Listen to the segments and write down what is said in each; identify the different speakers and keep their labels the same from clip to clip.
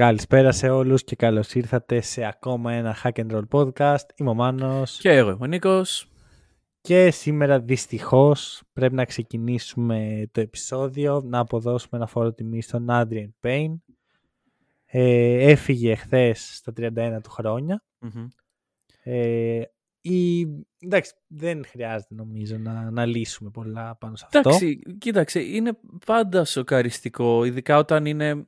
Speaker 1: Καλησπέρα σε όλους και καλώς ήρθατε σε ακόμα ένα Hack and Roll podcast. Είμαι ο Μάνος
Speaker 2: Και εγώ είμαι ο Νίκος.
Speaker 1: και σήμερα δυστυχώς πρέπει να ξεκινήσουμε το επεισόδιο να αποδώσουμε ένα φόρο τιμή στον Adrian Payne. Ε, έφυγε χθες στα 31 του χρόνια.
Speaker 2: Μμμ.
Speaker 1: Ε, η, εντάξει, δεν χρειάζεται νομίζω να, να λύσουμε πολλά πάνω σε αυτό.
Speaker 2: Εντάξει, κοίταξε, είναι πάντα σοκαριστικό, ειδικά όταν είναι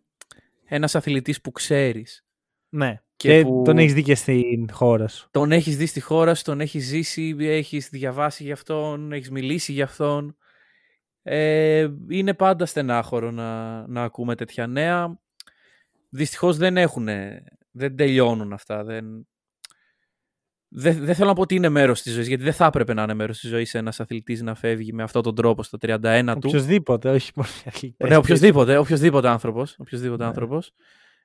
Speaker 2: ένας αθλητής που ξέρεις.
Speaker 1: Ναι,
Speaker 2: Και
Speaker 1: και,
Speaker 2: που-
Speaker 1: τον έχεις δει και στην χώρα σου.
Speaker 2: Τον έχεις δει στη χώρα σου, τον έχεις ζήσει, έχεις διαβάσει για αυτόν, έχεις μιλήσει για αυτόν. Ε, είναι πάντα στενάχωρο να, να ακούμε τέτοια νέα. Δυστυχώς δεν έχουν, δεν τελειώνουν αυτά. Δεν, δεν, δεν θέλω να πω ότι είναι μέρος της ζωής, γιατί δεν θα έπρεπε να είναι μέρος της ζωής ένας αθλητής να φεύγει με αυτόν τον τρόπο στα 31 του.
Speaker 1: Οποιοςδήποτε, όχι μόνο οι αθλητές.
Speaker 2: Ναι, οποιοδήποτε, οποιοδήποτε άνθρωπος. Οποιοδήποτε
Speaker 1: Ναι.
Speaker 2: άνθρωπος.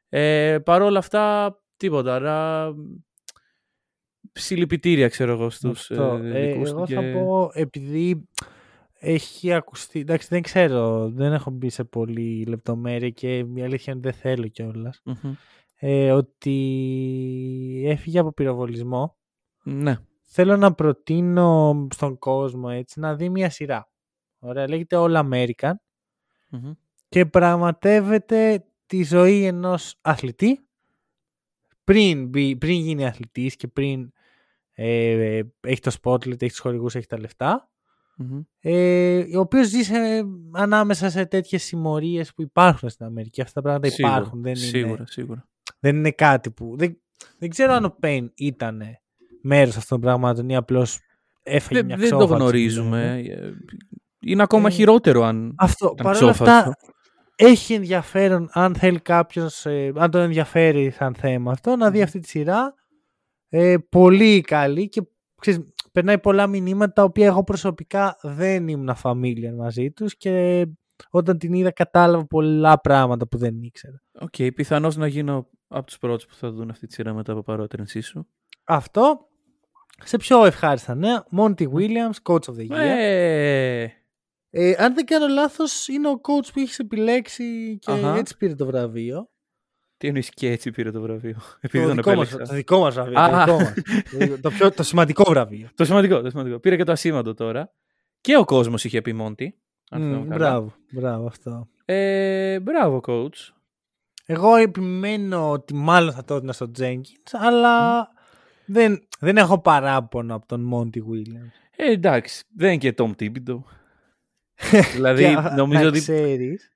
Speaker 2: Ε, Παρ' όλα αυτά, τίποτα. Άρα, συλληπιτήρια, ξέρω εγώ, στους
Speaker 1: Αυτό.
Speaker 2: ε,
Speaker 1: Ε,
Speaker 2: δικούς του
Speaker 1: εγώ θα
Speaker 2: και-
Speaker 1: πω, επειδή έχει ακουστεί, εντάξει δεν ξέρω, δεν έχω μπει σε πολύ λεπτομέρεια και η αλήθεια είναι ότι δεν θέλω κιόλας.
Speaker 2: Μμμ.
Speaker 1: Ε, ότι έφυγε από πυροβολισμό.
Speaker 2: Ναι.
Speaker 1: Θέλω να προτείνω στον κόσμο έτσι να δει μια σειρά. Ωραία, λέγεται All American
Speaker 2: Μμμ.
Speaker 1: και πραγματεύεται τη ζωή ενός αθλητή πριν, μπει- πριν γίνει αθλητής και πριν ε, έχει το spotlight, έχει τους χορηγούς, έχει τα λεφτά
Speaker 2: Μμμ.
Speaker 1: ε, ο οποίος ζει σε- ανάμεσα σε τέτοιες συμμορίες που υπάρχουν στην Αμερική. Αυτά τα πράγματα
Speaker 2: Σίγουρα,
Speaker 1: υπάρχουν, δεν
Speaker 2: Σίγουρα,
Speaker 1: είναι,
Speaker 2: σίγουρα.
Speaker 1: δεν είναι κάτι που... Δεν, δεν ξέρω αν ο Πέιν ήταν μέρος αυτών των πραγμάτων ή απλώς έφαγε
Speaker 2: Δεν,
Speaker 1: μια
Speaker 2: δεν το
Speaker 1: ξόφα,
Speaker 2: γνωρίζουμε.
Speaker 1: ξέρω.
Speaker 2: Ε, Είναι ακόμα
Speaker 1: Ε,
Speaker 2: χειρότερο αν...
Speaker 1: Αυτό,
Speaker 2: ήταν
Speaker 1: παρόλα
Speaker 2: ξώφαλτσο.
Speaker 1: αυτά, έχει ενδιαφέρον αν θέλει κάποιος, αν τον ενδιαφέρει σαν θέμα αυτό, να δει αυτή τη σειρά. Ε, πολύ καλή και ξέρεις, περνάει πολλά μηνύματα τα οποία εγώ προσωπικά δεν ήμουν familiar μαζί τους και όταν την είδα κατάλαβα πολλά πράγματα που δεν ήξερα.
Speaker 2: Οκ, πιθανώς να γίνω από τους πρώτους που θα δουν αυτή τη σειρά μετά από παρότρυνσή σου.
Speaker 1: Αυτό σε πιο ευχάριστα νέα, Monty Williams, Coach of the Year.
Speaker 2: Ε,
Speaker 1: Ε, αν δεν κάνω λάθος, είναι ο coach που έχει επιλέξει και
Speaker 2: Αχα.
Speaker 1: έτσι πήρε το βραβείο.
Speaker 2: τι εννοείς και έτσι πήρε το βραβείο. Επειδή
Speaker 1: το,
Speaker 2: τον
Speaker 1: δικό μας,
Speaker 2: επέλεξα.
Speaker 1: το δικό μας βραβείο.
Speaker 2: Α.
Speaker 1: Το, δικό μας. το, το, πιο, το σημαντικό βραβείο.
Speaker 2: Το σημαντικό, το σημαντικό. Πήρε και το ασήμαντο τώρα. Και ο κόσμος είχε πει Μόντι. αν θυμάμαι
Speaker 1: Μμ,
Speaker 2: καλά.
Speaker 1: μπράβο, μπράβο αυτό.
Speaker 2: Ε, μπράβο, coach.
Speaker 1: Εγώ επιμένω ότι μάλλον θα το έδινα στο Jenkins, αλλά δεν, δεν έχω παράπονο από τον Monty Williams.
Speaker 2: Ε, εντάξει, δεν είναι και Tom Thibodeau. δηλαδή,
Speaker 1: Και, α,
Speaker 2: νομίζω
Speaker 1: να
Speaker 2: ότι...
Speaker 1: ξέρεις,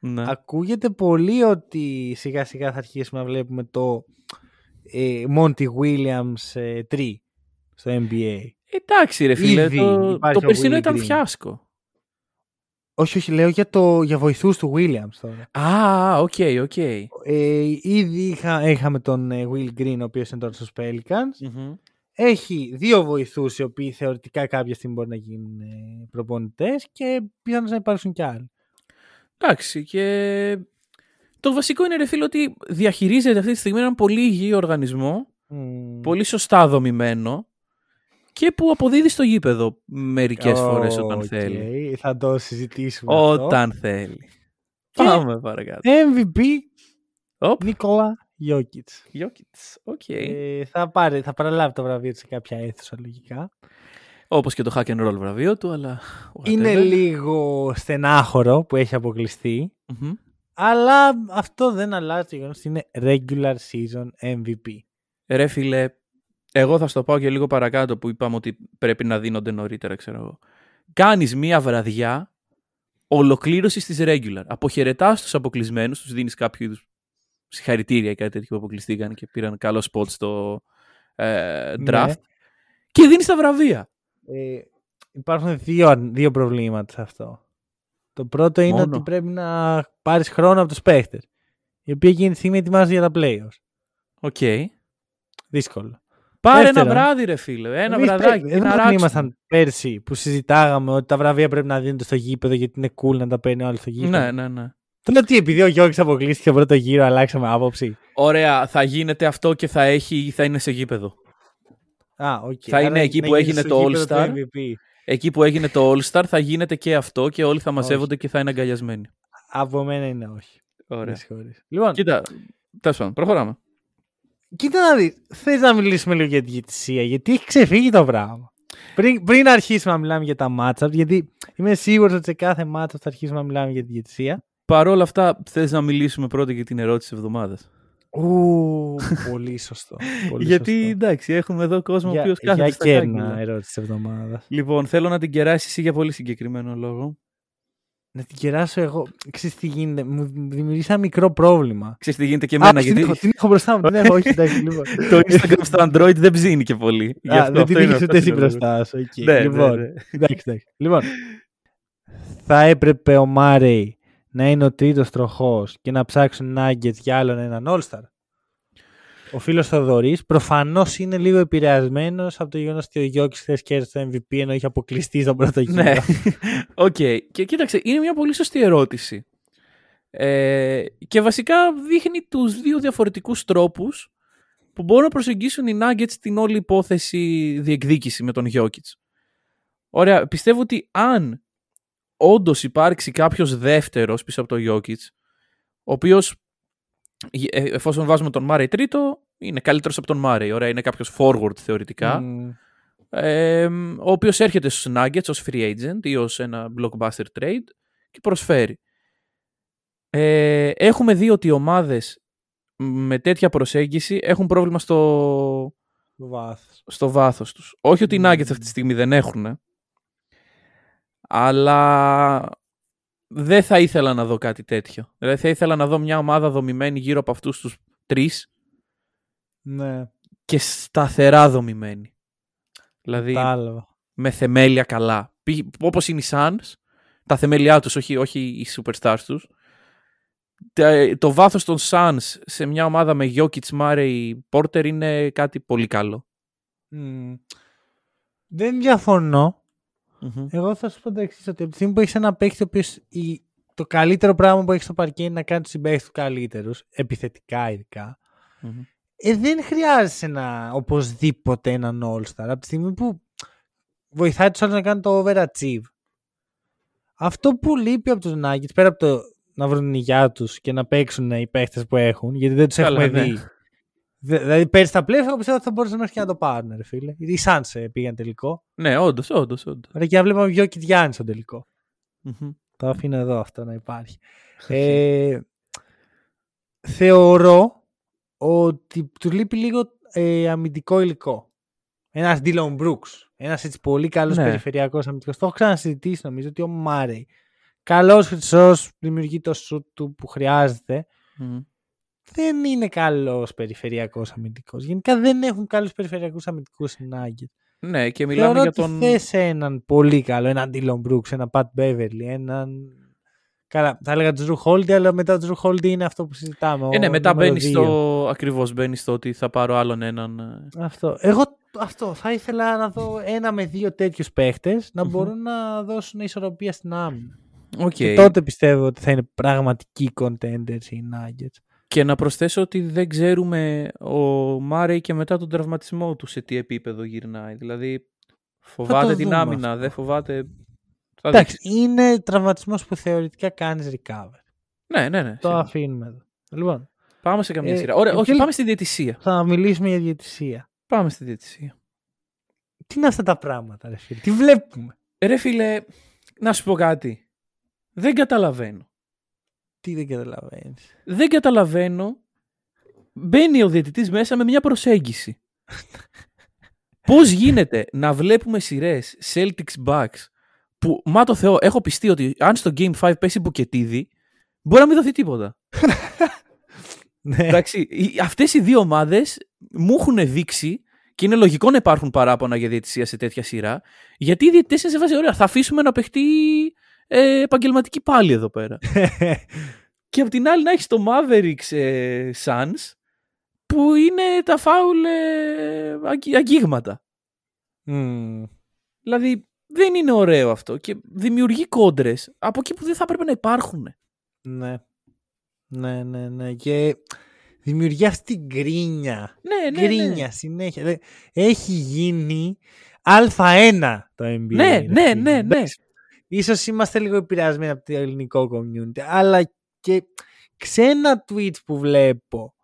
Speaker 2: Ναι.
Speaker 1: ακούγεται πολύ ότι σιγά σιγά θα αρχίσουμε να βλέπουμε το ε, Monty Williams ε, 3 στο NBA.
Speaker 2: Εντάξει, ρε φίλε,
Speaker 1: Ήδη
Speaker 2: το,
Speaker 1: υπάρχει
Speaker 2: το
Speaker 1: ο
Speaker 2: περσινό
Speaker 1: Willie
Speaker 2: ήταν
Speaker 1: Green.
Speaker 2: φιάσκο.
Speaker 1: Όχι, όχι, λέω για, το, για βοηθούς του Williams τώρα.
Speaker 2: Α, OK, OK.
Speaker 1: Ε, ήδη είχα, είχαμε τον ε, Willie Green, ο οποίος είναι τώρα στους Pelicans.
Speaker 2: Μμμ.
Speaker 1: Έχει δύο βοηθούς οι οποίοι θεωρητικά κάποια στιγμή μπορεί να γίνουν ε, προπονητές και πιθανώς να υπάρξουν κι άλλοι.
Speaker 2: Εντάξει, και το βασικό είναι, ρε φίλε, ότι διαχειρίζεται αυτή τη στιγμή έναν πολύ υγιή οργανισμό,
Speaker 1: Μμμ.
Speaker 2: πολύ σωστά δομημένο και που αποδίδεις στο γήπεδο μερικές φορές όταν
Speaker 1: Οκ,
Speaker 2: θέλει.
Speaker 1: Θα το συζητήσουμε αυτό.
Speaker 2: Όταν θέλει.
Speaker 1: Και-
Speaker 2: Πάμε παρακάτω.
Speaker 1: MVP
Speaker 2: Οπ,
Speaker 1: Νίκολα Γιόκιτς.
Speaker 2: Jokic, OK.
Speaker 1: Ε, θα, πάρει, θα παραλάβει το βραβείο του σε κάποια αίθουσα λογικά.
Speaker 2: Όπως και το hack and roll βραβείο του, αλλά...
Speaker 1: Είναι
Speaker 2: whatever.
Speaker 1: λίγο στενάχωρο που έχει αποκλειστεί.
Speaker 2: Μμμ.
Speaker 1: Αλλά αυτό δεν αλλάζει το γεγονός ότι είναι regular season MVP.
Speaker 2: Ρε φίλε, εγώ θα στο πάω και λίγο παρακάτω που είπαμε ότι πρέπει να δίνονται νωρίτερα, ξέρω εγώ. Κάνεις μία βραδιά ολοκλήρωσης της regular. Αποχαιρετάς τους αποκλεισμένους, τους δίνεις κάποιο είδους συγχαρητήρια ή κάτι τέτοιο που αποκλειστήκαν και πήραν καλό spot στο ε, draft
Speaker 1: Ναι.
Speaker 2: και δίνεις τα βραβεία.
Speaker 1: Ε, υπάρχουν δύο, δύο προβλήματα σε αυτό. Το πρώτο είναι
Speaker 2: Μόνο.
Speaker 1: ότι πρέπει να πάρεις χρόνο από τους παίχτες. Οι οποίοι εκείνη τη στιγμή ετοιμάζονται για τα playoffs.
Speaker 2: OK.
Speaker 1: δύσκολο.
Speaker 2: Πάρε
Speaker 1: Δεύτερον,
Speaker 2: ένα βράδυ, ρε φίλε. Ένα
Speaker 1: Εμείς
Speaker 2: βραδάκι.
Speaker 1: πρέπει-
Speaker 2: να
Speaker 1: Εδώ δεν
Speaker 2: αράξουμε.
Speaker 1: ήμασταν πέρσι που συζητάγαμε ότι τα βραβεία πρέπει να δίνονται στο γήπεδο γιατί είναι cool να τα παίρνει ο άλλο στο γήπεδο.
Speaker 2: Ναι, ναι, ναι.
Speaker 1: Τώρα τι, επειδή ο Γιόκιτς αποκλείστηκε από πρώτο γύρο, αλλάξαμε άποψη.
Speaker 2: Ωραία, θα γίνεται αυτό και θα, έχει, θα είναι σε γήπεδο.
Speaker 1: Α, οκ.
Speaker 2: Θα
Speaker 1: Άρα
Speaker 2: είναι εκεί
Speaker 1: να
Speaker 2: που
Speaker 1: γίνει
Speaker 2: έγινε
Speaker 1: στο
Speaker 2: το
Speaker 1: γήπεδο του
Speaker 2: All-Star.
Speaker 1: MVP.
Speaker 2: Εκεί που έγινε το All Star θα γίνεται και αυτό και όλοι θα μαζεύονται και θα είναι αγκαλιασμένοι.
Speaker 1: Από μένα είναι όχι.
Speaker 2: Ωραία.
Speaker 1: Με συγχωρείς. Λοιπόν,
Speaker 2: Κοίτα, τέλος πάντων, προχωράμε.
Speaker 1: Κοίτα να δεις. Θες να μιλήσουμε λίγο για τη διαιτησία, γιατί έχει ξεφύγει το πράγμα. Πριν, πριν αρχίσουμε να μιλάμε για τα matchup, γιατί είμαι σίγουρος ότι σε κάθε matchup θα αρχίσουμε να μιλάμε για τη διαιτησία.
Speaker 2: Παρ' όλα αυτά, θες να μιλήσουμε πρώτα για την ερώτηση της εβδομάδας.
Speaker 1: Ου, πολύ σωστό. Πολύ
Speaker 2: Γιατί
Speaker 1: σωστό.
Speaker 2: εντάξει, έχουμε εδώ κόσμο ο
Speaker 1: για,
Speaker 2: οποίο κάθεται.
Speaker 1: για
Speaker 2: στα
Speaker 1: κέρνα
Speaker 2: κάγκελα.
Speaker 1: ερώτηση της εβδομάδας.
Speaker 2: Λοιπόν, θέλω να την κεράσει εσύ για πολύ συγκεκριμένο λόγο.
Speaker 1: Να την κεράσω εγώ. Ξέρεις τι γίνεται. Μου δημιουργήσει ένα μικρό πρόβλημα.
Speaker 2: Ξέρεις τι γίνεται και
Speaker 1: Α,
Speaker 2: εμένα,
Speaker 1: την,
Speaker 2: γιατί
Speaker 1: έχω, την έχω μπροστά μου. Την έχω, όχι, εντάξει, λοιπόν.
Speaker 2: το Instagram στο Android δεν ψήνει και πολύ. Γι'
Speaker 1: Α,
Speaker 2: αυτό,
Speaker 1: δεν
Speaker 2: αυτό
Speaker 1: την
Speaker 2: είναι-
Speaker 1: έχεις
Speaker 2: αυτό
Speaker 1: ούτε εσύ
Speaker 2: είναι ο λόγος.
Speaker 1: μπροστά σου. οκ.
Speaker 2: Ναι, ναι,
Speaker 1: λοιπόν,
Speaker 2: ναι.
Speaker 1: εντάξει, εντάξει. λοιπόν, θα έπρεπε ο Μάρεϊ να είναι ο τρίτος τροχός και να ψάξουν Nuggets για άλλον έναν All-Star. Ο φίλος Θοδωρής προφανώς είναι λίγο επηρεασμένος από το γεγονός ότι ο Γιόκιτς χθες κέρδισε το MVP ενώ είχε αποκλειστεί στον πρώτο γύρο.
Speaker 2: Ναι. Οκ. Και κοίταξε, είναι μια πολύ σωστή ερώτηση. Ε, και βασικά δείχνει τους δύο διαφορετικούς τρόπους που μπορούν να προσεγγίσουν οι Nuggets την όλη υπόθεση διεκδίκηση με τον Jokic. Ωραία, πιστεύω ότι αν όντως υπάρξει κάποιος δεύτερος πίσω από τον Jokic, ο οποίος ε, εφόσον βάζουμε τον Murray τρίτο, είναι καλύτερος από τον Murray. Ωραία, είναι κάποιος forward θεωρητικά.
Speaker 1: Μμμ.
Speaker 2: Ε, ο οποίος έρχεται στους Nuggets ως free agent ή ως ένα blockbuster trade και προσφέρει. Ε, έχουμε δει ότι οι ομάδες με τέτοια προσέγγιση έχουν πρόβλημα στο,
Speaker 1: Το βάθος.
Speaker 2: στο βάθος τους. Όχι ότι οι
Speaker 1: Μμμ.
Speaker 2: Nuggets αυτή τη στιγμή δεν έχουν, αλλά δεν θα ήθελα να δω κάτι τέτοιο. Δηλαδή θα ήθελα να δω μια ομάδα δομημένη γύρω από αυτούς τους τρεις
Speaker 1: Ναι,
Speaker 2: και σταθερά δομημένη. Δηλαδή
Speaker 1: κατάλαβα.
Speaker 2: με θεμέλια καλά. Π- Όπως είναι οι Suns, τα θεμέλια τους, όχι, όχι οι superstars τους. Τα- Το βάθος των Suns σε μια ομάδα με Jokic, Murray, Porter είναι κάτι πολύ καλό.
Speaker 1: Μμ. Δεν διαφωνώ.
Speaker 2: Μμμ.
Speaker 1: Εγώ θα σου πω το εξής: Ότι από τη στιγμή που έχεις ένα παίχτη ο οποίος η- το καλύτερο πράγμα που έχεις στο παρκέ είναι να κάνει τους συμπαίκτε του καλύτερους, επιθετικά ειδικά,
Speaker 2: Μμμ.
Speaker 1: ε, δεν χρειάζεσαι να οπωσδήποτε έναν All-Star. Από τη στιγμή που βοηθάει τους άλλους να κάνουν το overachieve. Αυτό που λείπει από τους Nuggets, πέρα από το να βρουν την υγειά τους και να παίξουν οι παίχτες που έχουν, γιατί δεν τους
Speaker 2: Καλά,
Speaker 1: έχουμε
Speaker 2: ναι.
Speaker 1: δει. Δε- Δηλαδή πέρυσι τα πλέφα, εγώ πιστεύω ότι θα μπορούσαν μέχρι και να το πάρουν, ρε φίλε. Οι Suns ε, πήγαν τελικό.
Speaker 2: Ναι, όντως, όντως, όντως.
Speaker 1: Ωραία, και να βλέπαμε Γιώκη Γιάννης στο τελικό.
Speaker 2: Μμμ.
Speaker 1: Το αφήνω εδώ αυτό να υπάρχει. Ε, θεωρώ ότι του λείπει λίγο ε, αμυντικό υλικό. Ένας Dylan Brooks. Ένας έτσι πολύ καλός
Speaker 2: Ναι.
Speaker 1: περιφερειακός αμυντικός. Το έχω ξανασυζητήσει νομίζω ότι ο Μάρεϊ. Καλός χρυσός, δημιουργεί το σουτ του που χρειάζεται.
Speaker 2: Μμμ.
Speaker 1: Δεν είναι καλός περιφερειακός αμυντικός. Γενικά δεν έχουν καλούς περιφερειακούς αμυντικούς συνάγκε.
Speaker 2: Ναι, και μιλάμε
Speaker 1: Θεωρώ
Speaker 2: για
Speaker 1: ότι
Speaker 2: τον...
Speaker 1: θες έναν πολύ καλό, έναν Dylan Brooks, έναν Pat Beverly, έναν... Καλά, θα έλεγα τον Drew Holiday, αλλά μετά τον Drew Holiday είναι αυτό που συζητάμε.
Speaker 2: Ε, ναι,
Speaker 1: ο
Speaker 2: μετά
Speaker 1: νούμερο
Speaker 2: μπαίνει
Speaker 1: δύο.
Speaker 2: στο... Ακριβώς μπαίνει στο ότι θα πάρω άλλον έναν... ε,
Speaker 1: Αυτό. Εγώ αυτό. Θα ήθελα να δω ένα με δύο τέτοιους παίχτες να
Speaker 2: Μμμ.
Speaker 1: μπορούν να δώσουν ισορροπία στην άμυνα.
Speaker 2: Οκ.
Speaker 1: Και τότε πιστεύω ότι θα είναι πραγματικοί contenders οι Nuggets.
Speaker 2: Και να προσθέσω ότι δεν ξέρουμε ο Μάρεϊ και μετά τον τραυματισμό του σε τι επίπεδο γυρνάει. Δηλαδή φοβάται την
Speaker 1: δούμε
Speaker 2: άμυνα,
Speaker 1: αυτό.
Speaker 2: δεν φοβάται... Θα
Speaker 1: Εντάξει,
Speaker 2: δείξει.
Speaker 1: είναι τραυματισμός που θεωρητικά κάνεις recover.
Speaker 2: Ναι, ναι, ναι.
Speaker 1: Το
Speaker 2: σίγουρα.
Speaker 1: αφήνουμε εδώ. Λοιπόν,
Speaker 2: Πάμε σε καμία
Speaker 1: Ε,
Speaker 2: σειρά. Ωραία,
Speaker 1: και
Speaker 2: όχι,
Speaker 1: τι-
Speaker 2: πάμε στη διαιτησία.
Speaker 1: θα μιλήσουμε για διαιτησία.
Speaker 2: Πάμε στη διαιτησία.
Speaker 1: Τι είναι αυτά τα πράγματα, ρε φίλε; Τι βλέπουμε;
Speaker 2: Ε, Ρε φίλε, να σου πω κάτι. Δεν καταλαβαίνω.
Speaker 1: Τι δεν καταλαβαίνεις.
Speaker 2: Δεν καταλαβαίνω. Μπαίνει ο διαιτητής μέσα με μια προσέγγιση. Πώς γίνεται να βλέπουμε σειρές Celtics Bucks που, μα το Θεό, έχω πιστεί ότι αν στο Game 5 πέσει μπουκετίδι, μπορεί να μην δοθεί τίποτα.
Speaker 1: Ναι.
Speaker 2: Εντάξει, οι- αυτές οι δύο ομάδες μου έχουν δείξει και είναι λογικό να υπάρχουν παράπονα για διαιτησία σε τέτοια σειρά, γιατί οι διαιτητές είναι σε φάση, ωραία, θα αφήσουμε να παιχτεί ε, επαγγελματική πάλι εδώ πέρα. Και απ' την άλλη να έχεις το Mavericks ε, Suns που είναι τα φάουλ ε, αγγί- αγγίγματα.
Speaker 1: Μμμ.
Speaker 2: Δηλαδή δεν είναι ωραίο αυτό και δημιουργεί κόντρες από εκεί που δεν θα έπρεπε να υπάρχουν.
Speaker 1: Ναι. Ναι, ναι, ναι. Και δημιουργεί αυτή την γκρίνια.
Speaker 2: Ναι, ναι, ναι.
Speaker 1: γκρίνια συνέχεια. Δηλαδή, Έχει γίνει Α1 το NBA.
Speaker 2: Ναι,
Speaker 1: ρε
Speaker 2: ναι,
Speaker 1: φίλε.
Speaker 2: ναι, ναι.
Speaker 1: Εντάξει, Ίσως είμαστε λίγο επηρεασμένοι από το ελληνικό community, αλλά και ξένα tweets που βλέπω.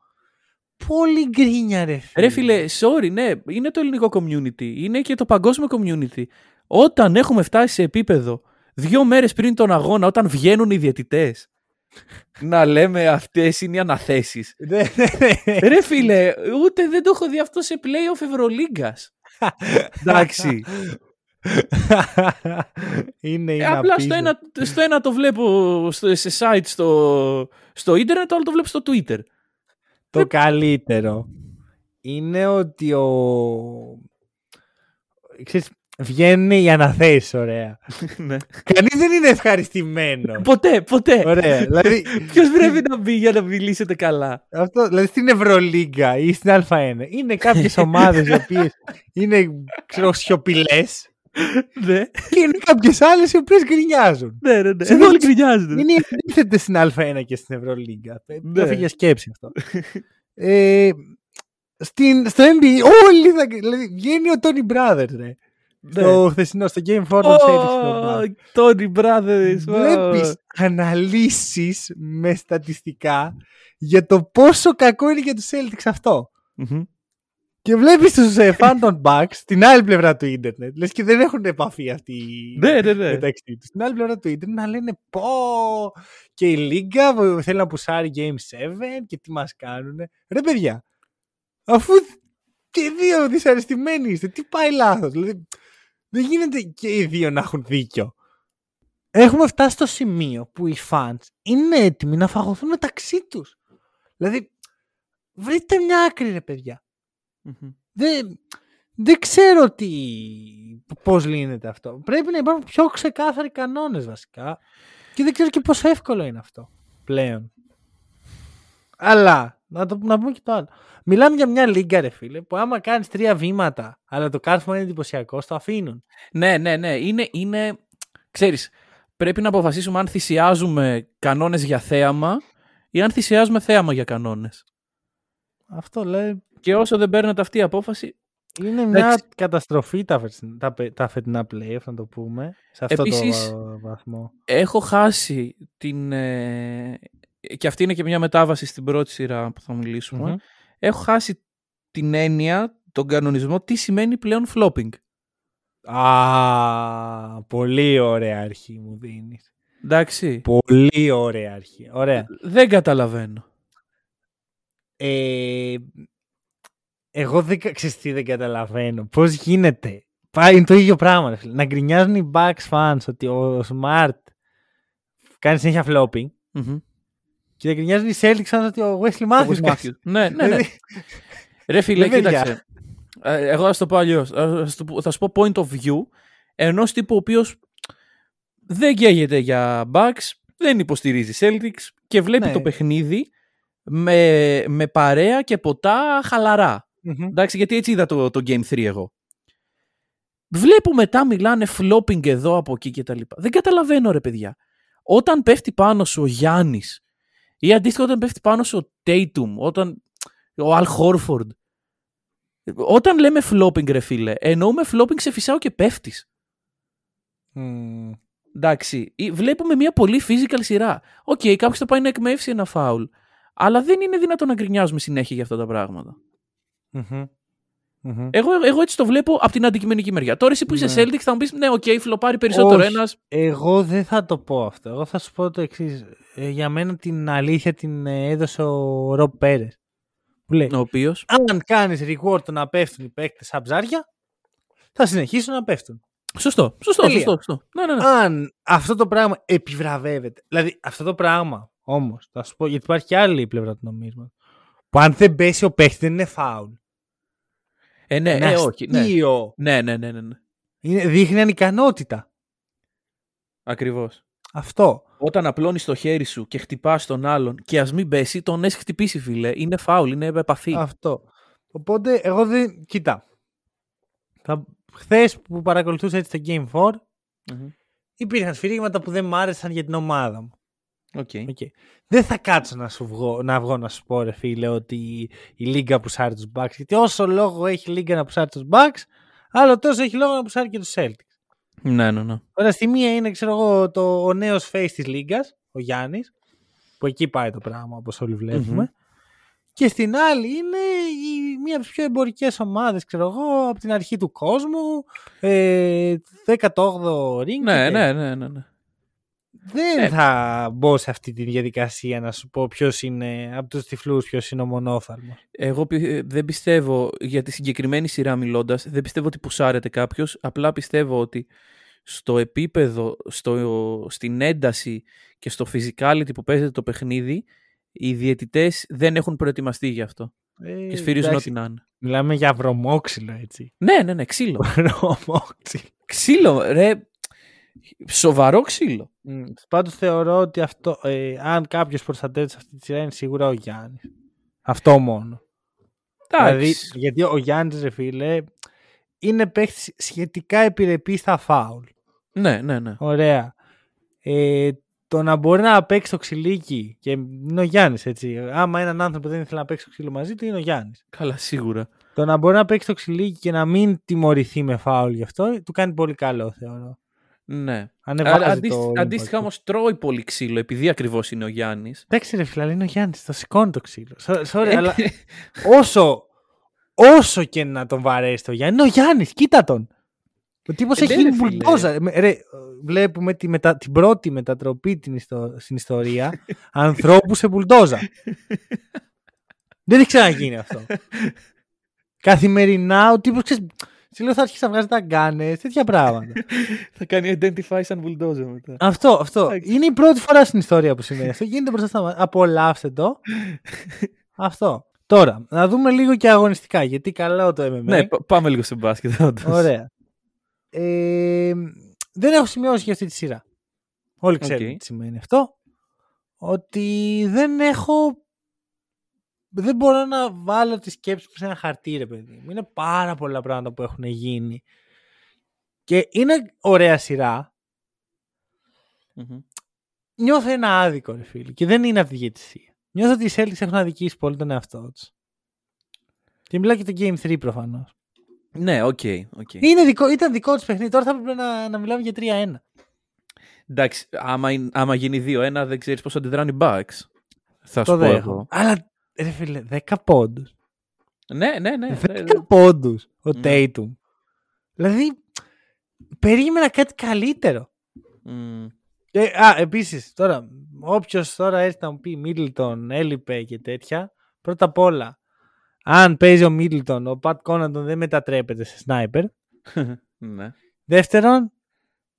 Speaker 1: Πολύ γκρίνια ρε φίλε.
Speaker 2: Ρε φίλε, sorry, ναι, είναι το ελληνικό community, είναι και το παγκόσμιο community. Όταν έχουμε φτάσει σε επίπεδο δύο μέρες πριν τον αγώνα, όταν βγαίνουν οι διαιτητές, να λέμε αυτές είναι οι αναθέσεις.
Speaker 1: Ναι, ναι, ναι.
Speaker 2: Ρε φίλε, ούτε δεν το έχω δει αυτό σε playoff Ευρωλίγκας. Εντάξει.
Speaker 1: Είναι, είναι
Speaker 2: Ε, απλά στο
Speaker 1: απίστευτο.
Speaker 2: ένα, στο ένα το βλέπω στο, σε site στο, στο ίντερνετ, το άλλο το βλέπω στο Twitter.
Speaker 1: Το καλύτερο είναι ότι ο... Ξέρεις, βγαίνουν οι αναθέσεις, ωραία.
Speaker 2: ναι.
Speaker 1: Κανείς δεν είναι ευχαριστημένος.
Speaker 2: Ποτέ, ποτέ.
Speaker 1: ωραία, δηλαδή,
Speaker 2: Ποιος πρέπει να μπει για να μιλήσετε καλά;
Speaker 1: αυτό, δηλαδή στην Ευρωλίγκα ή στην Α1 είναι κάποιες ομάδες οι οποίες είναι ξέρω, σιωπηλές
Speaker 2: ναι,
Speaker 1: και είναι κάποιες άλλες οι οποίες γκρινιάζουν.
Speaker 2: ναι, ναι. ναι.
Speaker 1: Σε
Speaker 2: Εδώ όλοι
Speaker 1: δείξ-
Speaker 2: γκρινιάζουν.
Speaker 1: Είναι αντίθετε στην Α1 και στην Ευρωλίγκα. Ε,
Speaker 2: Ναι.
Speaker 1: Το έφυγε σκέψη αυτό. ε, στην, στο NBA όλοι θα... Δηλαδή βγαίνει ο Τόνι Brothers, ρε.
Speaker 2: Ναι.
Speaker 1: Στο χθεσινό, στο Game 4 των Celtics.
Speaker 2: Ω, Tony Brothers.
Speaker 1: Βλέπεις αναλύσεις με στατιστικά για το πόσο κακό είναι για τους Celtics αυτό.
Speaker 2: Μμμ.
Speaker 1: Και βλέπεις τους ε, fan των Bucks στην άλλη πλευρά του ίντερνετ. Λες και δεν έχουν επαφή αυτοί
Speaker 2: Ναι, ναι, ναι.
Speaker 1: μεταξύ τους. Στην άλλη πλευρά του ίντερνετ να λένε πω και η Λίγκα που θέλει να πουσάρει Game 7 και τι μας κάνουνε. Ρε παιδιά, αφού και οι δύο δυσαρεστημένοι είστε, τι πάει λάθος. Δηλαδή, δεν γίνεται και οι δύο να έχουν δίκιο. Έχουμε φτάσει στο σημείο που οι fans είναι έτοιμοι να φαγωθούν μεταξύ τους. Δηλαδή, βρείτε μια άκρη ρε παιδιά.
Speaker 2: Μμμ.
Speaker 1: Δεν, δεν ξέρω τι, πώς λύνεται αυτό. Πρέπει να υπάρχουν πιο ξεκάθαροι κανόνες βασικά. Και δεν ξέρω και πόσο εύκολο είναι αυτό πλέον. Αλλά, να, το, να πούμε και το άλλο. Μιλάμε για μια λίγκα ρε φίλε, που άμα κάνεις τρία βήματα, αλλά το κάρφωμα είναι εντυπωσιακό, το αφήνουν.
Speaker 2: Ναι, ναι, ναι. Είναι, είναι, ξέρεις, πρέπει να αποφασίσουμε αν θυσιάζουμε κανόνες για θέαμα ή αν θυσιάζουμε θέαμα για κανόνες.
Speaker 1: Αυτό λέει,
Speaker 2: Και όσο δεν παίρνετε αυτή η απόφαση,
Speaker 1: είναι μια
Speaker 2: Εντάξει.
Speaker 1: καταστροφή τα, φετ- τα, πε- τα φετινά playoff, να το πούμε, σε αυτό
Speaker 2: Επίσης,
Speaker 1: το βαθμό.
Speaker 2: έχω χάσει την... ε, και αυτή είναι και μια μετάβαση στην πρώτη σειρά που θα μιλήσουμε.
Speaker 1: Μμμ.
Speaker 2: Έχω χάσει την έννοια, τον κανονισμό, τι σημαίνει πλέον flopping.
Speaker 1: Α, πολύ ωραία αρχή μου δίνεις.
Speaker 2: Εντάξει.
Speaker 1: Πολύ ωραία αρχή. Ωραία.
Speaker 2: Δεν καταλαβαίνω.
Speaker 1: Ε, εγώ δεν, κα- ξέρεις τι δεν καταλαβαίνω. Πώς γίνεται; Πάει, είναι το ίδιο πράγμα. ρε φίλε. Να γκρινιάζουν οι Bucks fans ότι ο Smart κάνει συνέχεια flopping
Speaker 2: Μμμ.
Speaker 1: και να γκρινιάζουν οι Celtics fans ότι ο Wesley Matthews
Speaker 2: Όπως
Speaker 1: κάνει.
Speaker 2: Matthews. Ναι, ναι, ναι.
Speaker 1: Δηλαδή,
Speaker 2: Ρε φίλε,
Speaker 1: Ναι, παιδιά.
Speaker 2: κοίταξε. Ε, Εγώ θα σου το πω αλλιώς. Θα σου πω point of view ενός τύπου ο οποίος δεν καίγεται για bugs, δεν υποστηρίζει Celtics και βλέπει
Speaker 1: Ναι.
Speaker 2: το παιχνίδι με, με παρέα και ποτά χαλαρά.
Speaker 1: Μμμ.
Speaker 2: Εντάξει, γιατί έτσι είδα το, το Game 3 εγώ. Βλέπω μετά μιλάνε flopping εδώ από εκεί και τα λοιπά. Δεν καταλαβαίνω ρε παιδιά. Όταν πέφτει πάνω σου ο Γιάννης ή αντίστοιχα όταν πέφτει πάνω σου ο Tatum, όταν ο Al Horford. Όταν λέμε flopping ρε φίλε, εννοούμε flopping σε φυσάω και πέφτεις.
Speaker 1: Μμ.
Speaker 2: Εντάξει, Ή- βλέπουμε μια πολύ physical σειρά. OK, okay, κάποιος θα πάει να εκμαιεύσει ένα φάουλ. Αλλά δεν είναι δυνατόν να γκρινιάζουμε συνέχεια για αυτά τα πράγματα.
Speaker 1: Μμμ. Μμμ.
Speaker 2: Εγώ, εγώ έτσι το βλέπω από την αντικειμενική μεριά. Τώρα εσύ που είσαι
Speaker 1: Ναι.
Speaker 2: Celtics θα μου πεις: Ναι, οκ, φλοπάρει περισσότερο
Speaker 1: Όχι.
Speaker 2: ένας.
Speaker 1: Εγώ δεν θα το πω αυτό. Εγώ θα σου πω το εξής. για μένα την αλήθεια την ε, έδωσε ο Ρομπ Πέρες. Που λέει:
Speaker 2: Ο οποίος;
Speaker 1: Αν κάνεις reward το να πέφτουν οι παίκτες σαν ψάρια, θα συνεχίσουν να πέφτουν.
Speaker 2: Σωστό, σωστό,
Speaker 1: Τελεία.
Speaker 2: σωστό, σωστό. Ναι, ναι, ναι.
Speaker 1: Αν αυτό το πράγμα επιβραβεύεται. Δηλαδή αυτό το πράγμα όμως, θα σου πω γιατί υπάρχει και άλλη πλευρά του νομίσματος. Που αν δεν πέσει ο παίκτης δεν είναι φάουλ.
Speaker 2: Ε, ναι,
Speaker 1: είναι
Speaker 2: ε, όχι. Ναι.
Speaker 1: αστείο.
Speaker 2: ναι, ναι, ναι, ναι, ναι.
Speaker 1: Είναι, δείχνει ανικανότητα.
Speaker 2: Ακριβώς.
Speaker 1: Αυτό.
Speaker 2: Όταν απλώνεις το χέρι σου και χτυπάς τον άλλον και ας μην πέσει, τον έχεις χτυπήσει, φίλε. Είναι φάουλ, είναι επαφή.
Speaker 1: Αυτό. Οπότε, εγώ δεν. Κοίτα. Χθες που παρακολουθούσα έτσι το Game 4,
Speaker 2: Μμμ.
Speaker 1: υπήρχαν σφυρίγματα που δεν μ' άρεσαν για την ομάδα μου.
Speaker 2: OK.
Speaker 1: Okay. Δεν θα κάτσω να, σου βγω, να βγω να σου πω, ρε φίλε, ότι η Λίγκα πουσάρει τους Bucks. Γιατί όσο λόγο έχει η Λίγκα να πουσάρει τους Bucks, άλλο τόσο έχει λόγο να πουσάρει και τους Celtics.
Speaker 2: Ναι, ναι, ναι.
Speaker 1: Τώρα στη μία είναι, ξέρω εγώ, το, ο νέος face της Λίγκας, ο Γιάννης, που εκεί πάει το πράγμα όπως όλοι βλέπουμε. Και στην άλλη είναι η, μία από τις πιο εμπορικές ομάδες, ξέρω εγώ, από την αρχή του κόσμου. Ε, 18ο ring.
Speaker 2: Ναι, ναι, ναι, ναι, ναι.
Speaker 1: Δεν
Speaker 2: Ε.
Speaker 1: θα μπω σε αυτή τη διαδικασία να σου πω ποιος είναι από τους τυφλούς, ποιος είναι ο μονόφαρμο.
Speaker 2: Εγώ πι- ε, δεν πιστεύω για τη συγκεκριμένη σειρά μιλώντας, δεν πιστεύω ότι πουσάρεται κάποιος. Απλά πιστεύω ότι στο επίπεδο, στο, στην ένταση και στο physicality που παίζεται το παιχνίδι, οι διαιτητές δεν έχουν προετοιμαστεί γι' αυτό.
Speaker 1: Ε,
Speaker 2: και σφυρίζουν
Speaker 1: εντάξει,
Speaker 2: ό,τι να είναι.
Speaker 1: Μιλάμε για βρωμόξυλο, έτσι.
Speaker 2: Ναι, ναι, ναι, ξύλο.
Speaker 1: Βρωμόξυλο.
Speaker 2: ξύλο, ρε. Σοβαρό ξύλο.
Speaker 1: Πάντως θεωρώ ότι αυτό, ε, αν κάποιος προστατεύει σε αυτή τη σειρά είναι σίγουρα ο Γιάννης. Αυτό μόνο. Δηλαδή,
Speaker 2: Εντάξει.
Speaker 1: γιατί ο Γιάννης, ρε φίλε, είναι παίχτη σχετικά επιρρεπής στα φάουλ.
Speaker 2: Ναι, ναι, ναι.
Speaker 1: Ωραία. Ε, το να μπορεί να παίξει το ξυλίκι και είναι ο Γιάννης, έτσι. Άμα έναν άνθρωπο δεν ήθελε να παίξει το ξύλο μαζί του, είναι ο Γιάννης.
Speaker 2: Καλά, σίγουρα.
Speaker 1: Το να μπορεί να παίξει το ξυλίκι και να μην τιμωρηθεί με φάουλ γι' αυτό, του κάνει πολύ καλό, θεωρώ.
Speaker 2: Ναι.
Speaker 1: Ανεβάζει
Speaker 2: Α, αντίστοι-
Speaker 1: το
Speaker 2: αντίστοιχα
Speaker 1: impact.
Speaker 2: όμως τρώει πολύ ξύλο επειδή ακριβώς είναι ο Γιάννης.
Speaker 1: Εντάξει ρε φίλε, αλλά είναι ο Γιάννης, το σηκώνει το ξύλο. Sorry, sorry,
Speaker 2: Ε,
Speaker 1: αλλά όσο, όσο και να τον βαρέσει το Γιάννη, είναι ο Γιάννης, κοίτα τον. Ο τύπος
Speaker 2: Ε,
Speaker 1: έχει
Speaker 2: ναι, ρε
Speaker 1: γίνει
Speaker 2: φίλε.
Speaker 1: μπουλντόζα. Με- Ρε, βλέπουμε τη μετα... την πρώτη μετατροπή την ιστο... στην ιστορία ανθρώπου σε μπουλντόζα. Δεν έχει ξαναγίνει αυτό. Καθημερινά ο τύπος, ξέρεις, σε λέω θα αρχίσει να βγάζει τα γκάνες, τέτοια πράγματα.
Speaker 2: Θα κάνει identify σαν bulldozer μετά.
Speaker 1: αυτό, αυτό.
Speaker 2: Εντάξει.
Speaker 1: Είναι η πρώτη φορά στην ιστορία που συμβαίνει αυτό. Γίνεται μπροστά στα μάτια. Απολαύστε το. αυτό. Τώρα, να δούμε λίγο και αγωνιστικά, γιατί καλό το MMA.
Speaker 2: Ναι, πα- πάμε λίγο σε μπάσκετ. όντως.
Speaker 1: Ωραία. Ε, δεν έχω σημειώσει για αυτή τη σειρά. Όλοι ξέρουν
Speaker 2: Οκ.
Speaker 1: τι σημαίνει αυτό. Ότι δεν έχω... Δεν μπορώ να βάλω τη σκέψη μου σε ένα χαρτί, ρε παιδί μου. Είναι πάρα πολλά πράγματα που έχουν γίνει. Και είναι ωραία σειρά.
Speaker 2: Μμμ.
Speaker 1: Νιώθω ένα άδικο, ρε φίλε. Και δεν είναι από τη διαιτησία. Νιώθω ότι οι Celtics έχουν αδικήσει πολύ τον εαυτό τους. Και μιλάω και το Game 3 προφανώς.
Speaker 2: Ναι, OK. OK.
Speaker 1: Είναι δικό, ήταν δικό τους παιχνίδι. Τώρα θα έπρεπε να, να μιλάμε για 3-1.
Speaker 2: Εντάξει, άμα, είναι- άμα γίνει 2-1, δεν ξέρεις πώς αντιδράνε οι Bucks. Θα
Speaker 1: Το
Speaker 2: σου πω
Speaker 1: δέχομαι.
Speaker 2: εγώ.
Speaker 1: Αλλά ρε φίλε, 10 πόντους.
Speaker 2: Ναι, ναι, ναι.
Speaker 1: 10
Speaker 2: ναι, ναι.
Speaker 1: πόντους ο
Speaker 2: Μμ.
Speaker 1: Tatum. Δηλαδή, περίμενα κάτι καλύτερο.
Speaker 2: Μμ.
Speaker 1: Και, α, επίσης, τώρα, όποιος τώρα έρθει να μου πει Μίτλτον έλειπε και τέτοια, πρώτα απ' όλα, αν παίζει ο Μίτλτον, ο Πατ Κόναντον δεν μετατρέπεται σε σνάιπερ.
Speaker 2: ναι.
Speaker 1: Δεύτερον,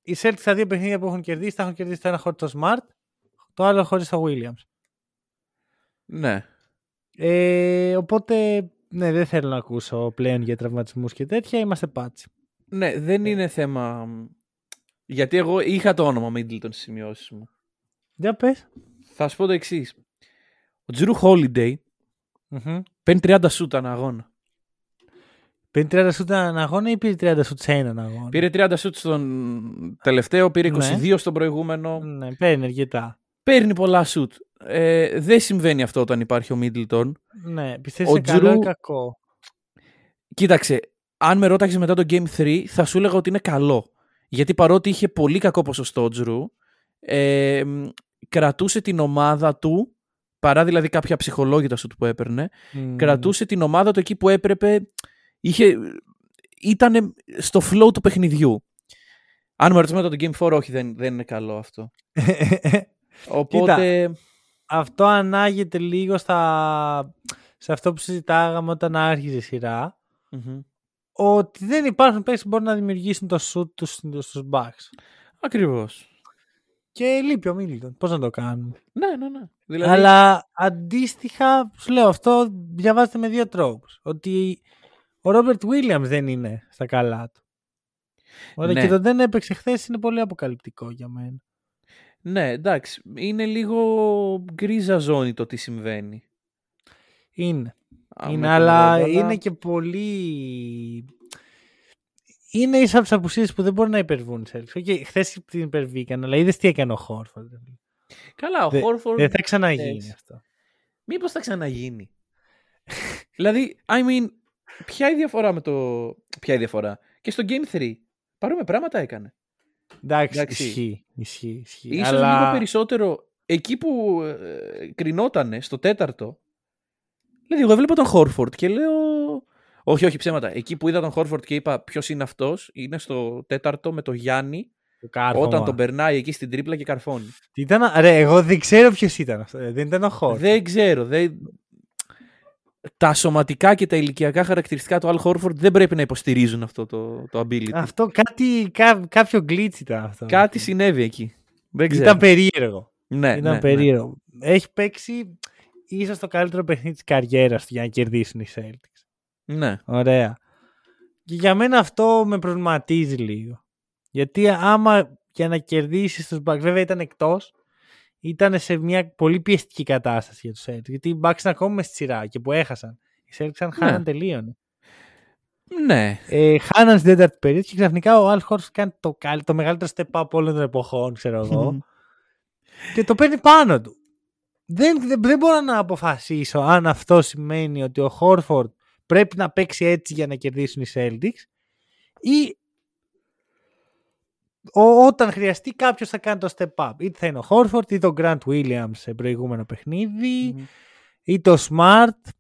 Speaker 1: οι Celtics στα δύο παιχνίδια που έχουν κερδίσει, τα έχουν κερδίσει το ένα χωρίς το Smart, το άλλο χωρίς το Williams.
Speaker 2: Ναι.
Speaker 1: Ε, οπότε, ναι, δεν θέλω να ακούσω πλέον για τραυματισμούς και τέτοια, είμαστε πάτσι.
Speaker 2: Ναι, δεν είναι θέμα. Γιατί εγώ είχα το όνομα Middleton στις σημειώσεις μου.
Speaker 1: Για πες.
Speaker 2: Θα σου πω το εξής. Ο Τζρου Holiday
Speaker 1: Μμμ.
Speaker 2: παίρνει 30 σούτ ανά αγώνα.
Speaker 1: Πήρε 30 σούτ έναν αγώνα ή πήρε 30 σούτ σε έναν αγώνα;
Speaker 2: Πήρε 30 σούτ στον τελευταίο, πήρε 22 στον προηγούμενο.
Speaker 1: Ναι, παίρνει αρκετά.
Speaker 2: Παίρνει πολλά σούτ. Ε, δεν συμβαίνει αυτό όταν υπάρχει ο Middleton.
Speaker 1: Ναι, πιστεύεις
Speaker 2: Ο
Speaker 1: είναι καλό ή
Speaker 2: Τζρου-
Speaker 1: κακό;
Speaker 2: Κοίταξε, αν με ρώταξες μετά το Game 3, θα σου έλεγα ότι είναι καλό. Γιατί παρότι είχε πολύ κακό ποσοστό ο Τζρου, ε, μ, κρατούσε την ομάδα του, παρά δηλαδή κάποια ψυχολόγητα σου που έπαιρνε,
Speaker 1: Μμ.
Speaker 2: κρατούσε την ομάδα του εκεί που έπρεπε, είχε, ήταν στο flow του παιχνιδιού. Αν με ρωτήσεις μετά το Game 4, όχι, δεν, δεν είναι καλό αυτό. Οπότε,
Speaker 1: αυτό ανάγεται λίγο στα... σε αυτό που συζητάγαμε όταν άρχιζε η σειρά.
Speaker 2: μμμ.
Speaker 1: Ότι δεν υπάρχουν παίκτες που μπορούν να δημιουργήσουν το shoot τους στους Bucks.
Speaker 2: ακριβώς.
Speaker 1: Και λείπει ο Μίλτον. Πώς να το κάνουμε;
Speaker 2: Ναι, ναι, ναι. Δηλαδή,
Speaker 1: Αλλά αντίστοιχα, σου λέω αυτό, διαβάζετε με δύο τρόπους. Ότι ο Ρόμπερτ Williams δεν είναι στα καλά του. Ωραία,
Speaker 2: Ναι.
Speaker 1: και το δεν έπαιξε χθες είναι πολύ αποκαλυπτικό για μένα.
Speaker 2: Ναι, εντάξει. Είναι λίγο γκρίζα ζώνη το τι συμβαίνει.
Speaker 1: Είναι.
Speaker 2: Α,
Speaker 1: είναι
Speaker 2: με τον
Speaker 1: αλλά
Speaker 2: Ρόντο,
Speaker 1: είναι και πολύ... Είναι ίσα από τις απουσίες που δεν μπορεί να υπερβούν οι Celtics. Okay, Χθες την υπερβήκαν, αλλά είδες τι έκανε ο Χόρφορντ.
Speaker 2: Καλά, ο
Speaker 1: Δε-
Speaker 2: Χόρφορντ.
Speaker 1: Δεν θα ξαναγίνει
Speaker 2: έτσι.
Speaker 1: αυτό.
Speaker 2: Μήπως θα ξαναγίνει. δηλαδή, I mean, ποια η διαφορά με το... Ποια η διαφορά; Και στο Game 3, παρόμοια πράγματα έκανε.
Speaker 1: Εντάξει,
Speaker 2: Εντάξει.
Speaker 1: ισχύει. ισχύει, ισχύει.
Speaker 2: Ίσως
Speaker 1: αλλά...
Speaker 2: λίγο περισσότερο εκεί που ε, κρινότανε στο τέταρτο. Δηλαδή, εγώ έβλεπα τον Χόρφορντ και λέω. Όχι, όχι ψέματα. Εκεί που είδα τον Χόρφορντ και είπα ποιος είναι αυτός, είναι στο τέταρτο με τον Γιάννη,
Speaker 1: το κάρφωμα.
Speaker 2: όταν τον περνάει εκεί στην τρίπλα και καρφώνει.
Speaker 1: Τι ήταν, ρε, εγώ δεν ξέρω ποιος ήταν αυτό. ε, Δεν ήταν ο Χόρφορντ.
Speaker 2: Δεν ξέρω. Δεν... Τα σωματικά και τα ηλικιακά χαρακτηριστικά του Al Χόρφορντ δεν πρέπει να υποστηρίζουν αυτό το, το ability.
Speaker 1: Αυτό κάτι, κά, κάποιο glitch ήταν αυτό.
Speaker 2: Κάτι συνέβη εκεί. Δεν ξέρω.
Speaker 1: Ήταν περίεργο.
Speaker 2: ναι,
Speaker 1: ήταν
Speaker 2: ναι,
Speaker 1: περίεργο. Έχει παίξει ίσως το καλύτερο παιχνίδι της καριέρας του για να κερδίσουν οι Celtics.
Speaker 2: Ναι. ναι.
Speaker 1: Ωραία. Και για μένα αυτό με προβληματίζει λίγο. Γιατί άμα για να κερδίσεις τους Bucks, βέβαια ήταν εκτός, ήταν σε μια πολύ πιεστική κατάσταση για τους Celtics. Γιατί οι Bucks είναι ακόμα μες στη σειρά και που έχασαν. Οι Celtics αν χάναν τελείωνε.
Speaker 2: ναι.
Speaker 1: Ε, χάναν στην τέταρτη περίοδο και ξαφνικά ο Al Horford κάνει το, καλ- το μεγαλύτερο step up όλων των εποχών, ξέρω εγώ. και το παίρνει πάνω του. Δεν, δεν, δεν μπορώ να αποφασίσω αν αυτό σημαίνει ότι ο Χόρφορντ πρέπει να παίξει έτσι για να κερδίσουν οι Celtics ή ο, όταν χρειαστεί κάποιος θα κάνει το step up. Είτε θα είναι ο Χόρφορντ ή το Grant Williams σε προηγούμενο παιχνίδι
Speaker 2: Μμμ.
Speaker 1: ή το Smart.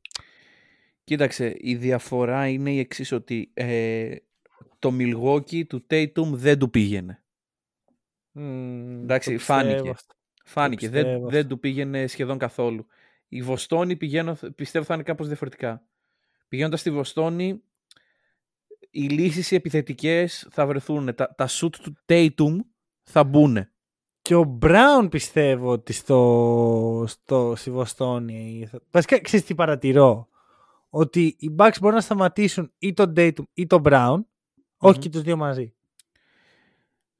Speaker 2: Κοίταξε, η διαφορά είναι η εξής ότι ε, το Milwaukee του Tatum δεν του πήγαινε. Εντάξει,
Speaker 1: το πιστεύω
Speaker 2: φάνηκε.
Speaker 1: αυτό.
Speaker 2: Φάνηκε, δεν,
Speaker 1: πιστεύω
Speaker 2: δεν του πήγαινε σχεδόν καθόλου. Η Βοστόνη πηγαίνω, πιστεύω θα είναι κάπως διαφορετικά. Πηγαίνοντας στη Βοστόνη, οι λύσεις οι επιθετικές θα βρεθούν. Τα, τα shoot του Tatum θα μπουν.
Speaker 1: Και ο Μπράουν πιστεύω ότι στο, στο, στη Βοστόνη. θα- Βασικά, ξέρεις τι παρατηρώ; Ότι οι Bucks μπορούν να σταματήσουν ή τον Dayton ή τον Brown, όχι
Speaker 2: Μμμ.
Speaker 1: και τους δύο μαζί.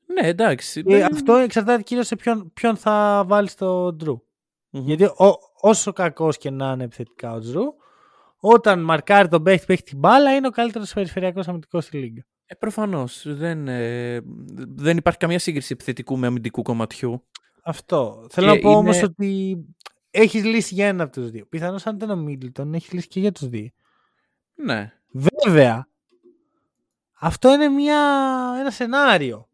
Speaker 2: Ναι, εντάξει.
Speaker 1: Και
Speaker 2: δεν-
Speaker 1: αυτό εξαρτάται κυρίως σε ποιον, ποιον θα βάλει στο Drew.
Speaker 2: Μμμ.
Speaker 1: Γιατί ο, όσο κακός και να είναι επιθετικά ο Drew, όταν μαρκάρει τον παίχτη που έχει την μπάλα, είναι ο καλύτερος περιφερειακός αμυντικός στη λίγα.
Speaker 2: Ε, προφανώς. Δεν, ε, δεν υπάρχει καμία σύγκριση επιθετικού με αμυντικού κομματιού.
Speaker 1: Αυτό. Θέλω
Speaker 2: Και
Speaker 1: να πω
Speaker 2: είναι-
Speaker 1: όμως ότι έχεις λύσει για ένα από τους δύο. Πιθανώς αν ήταν ο Μίτλτον, έχεις λύσει και για τους δύο.
Speaker 2: Ναι.
Speaker 1: Βέβαια, αυτό είναι μια, ένα σενάριο.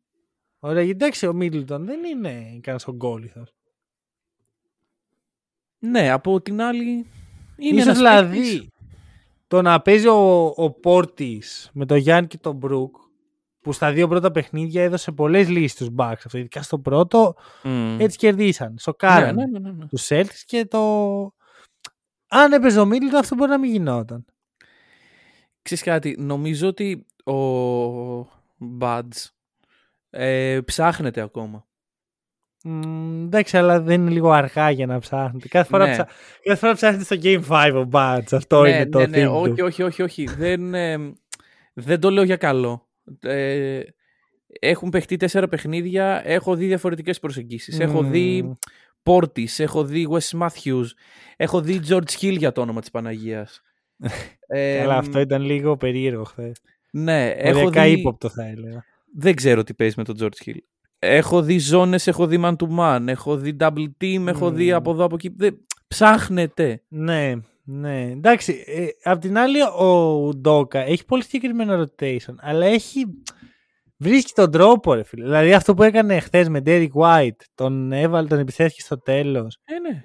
Speaker 1: Ωραία, γιατί εντάξει, ο Μίτλτον δεν είναι κανένα ογκόλυθος.
Speaker 2: Ναι, από την άλλη είναι
Speaker 1: Ίσως
Speaker 2: ένας
Speaker 1: δηλαδή
Speaker 2: παίκτης-
Speaker 1: το να παίζει ο, ο Πόρτης με τον Γιάννη και τον Μπρουκ που στα δύο πρώτα παιχνίδια έδωσε πολλές λύσεις στους Bucks. Αυτό, ειδικά στο πρώτο
Speaker 2: Μμ.
Speaker 1: έτσι κερδίσαν.
Speaker 2: Ναι,
Speaker 1: Σοκάραν
Speaker 2: ναι, ναι, ναι, ναι.
Speaker 1: τους Celtics και το... Αν έπαιζε ο Μίτλτον αυτό μπορεί να μην γινόταν.
Speaker 2: Ξέρεις κάτι, νομίζω ότι ο Buds ε, ψάχνεται ακόμα.
Speaker 1: Μ, εντάξει, αλλά δεν είναι λίγο αργά για να ψάχνετε. Κάθε φορά,
Speaker 2: Ναι.
Speaker 1: ψά... Κάθε φορά ψάχνετε στο Game 5 ο Bats. Αυτό
Speaker 2: ναι,
Speaker 1: είναι το
Speaker 2: ναι, ναι,
Speaker 1: thing
Speaker 2: όχι,
Speaker 1: του.
Speaker 2: όχι, όχι, όχι. δεν, ε, δεν το λέω για καλό. Ε, έχουν παιχτεί τέσσερα παιχνίδια, έχω δει διαφορετικές προσεγγίσεις. Έχω
Speaker 1: Μμ.
Speaker 2: δει Πόρτις, έχω δει Wes Matthews, έχω δει George Hill για το όνομα της Παναγίας. Ε,
Speaker 1: Καλά, αυτό ήταν λίγο περίεργο χθες.
Speaker 2: Ναι, έχω
Speaker 1: Οριακά
Speaker 2: δει...
Speaker 1: ύποπτο θα έλεγα.
Speaker 2: Δεν ξέρω τι παίζει με τον George Hill. Έχω δει ζώνες, έχω δει man to man, έχω δει double team, έχω δει
Speaker 1: Μμμ.
Speaker 2: από εδώ από εκεί. Δεν... Ψάχνετε.
Speaker 1: Ναι, ναι. Εντάξει, ε, απ' την άλλη ο Ντόκα έχει πολύ συγκεκριμένο rotation, αλλά έχει... Βρίσκει τον τρόπο, ρε φίλε. Δηλαδή αυτό που έκανε χθες με Derek White, τον έβαλε, τον επιθέθηκε στο τέλος.
Speaker 2: Ε, ναι.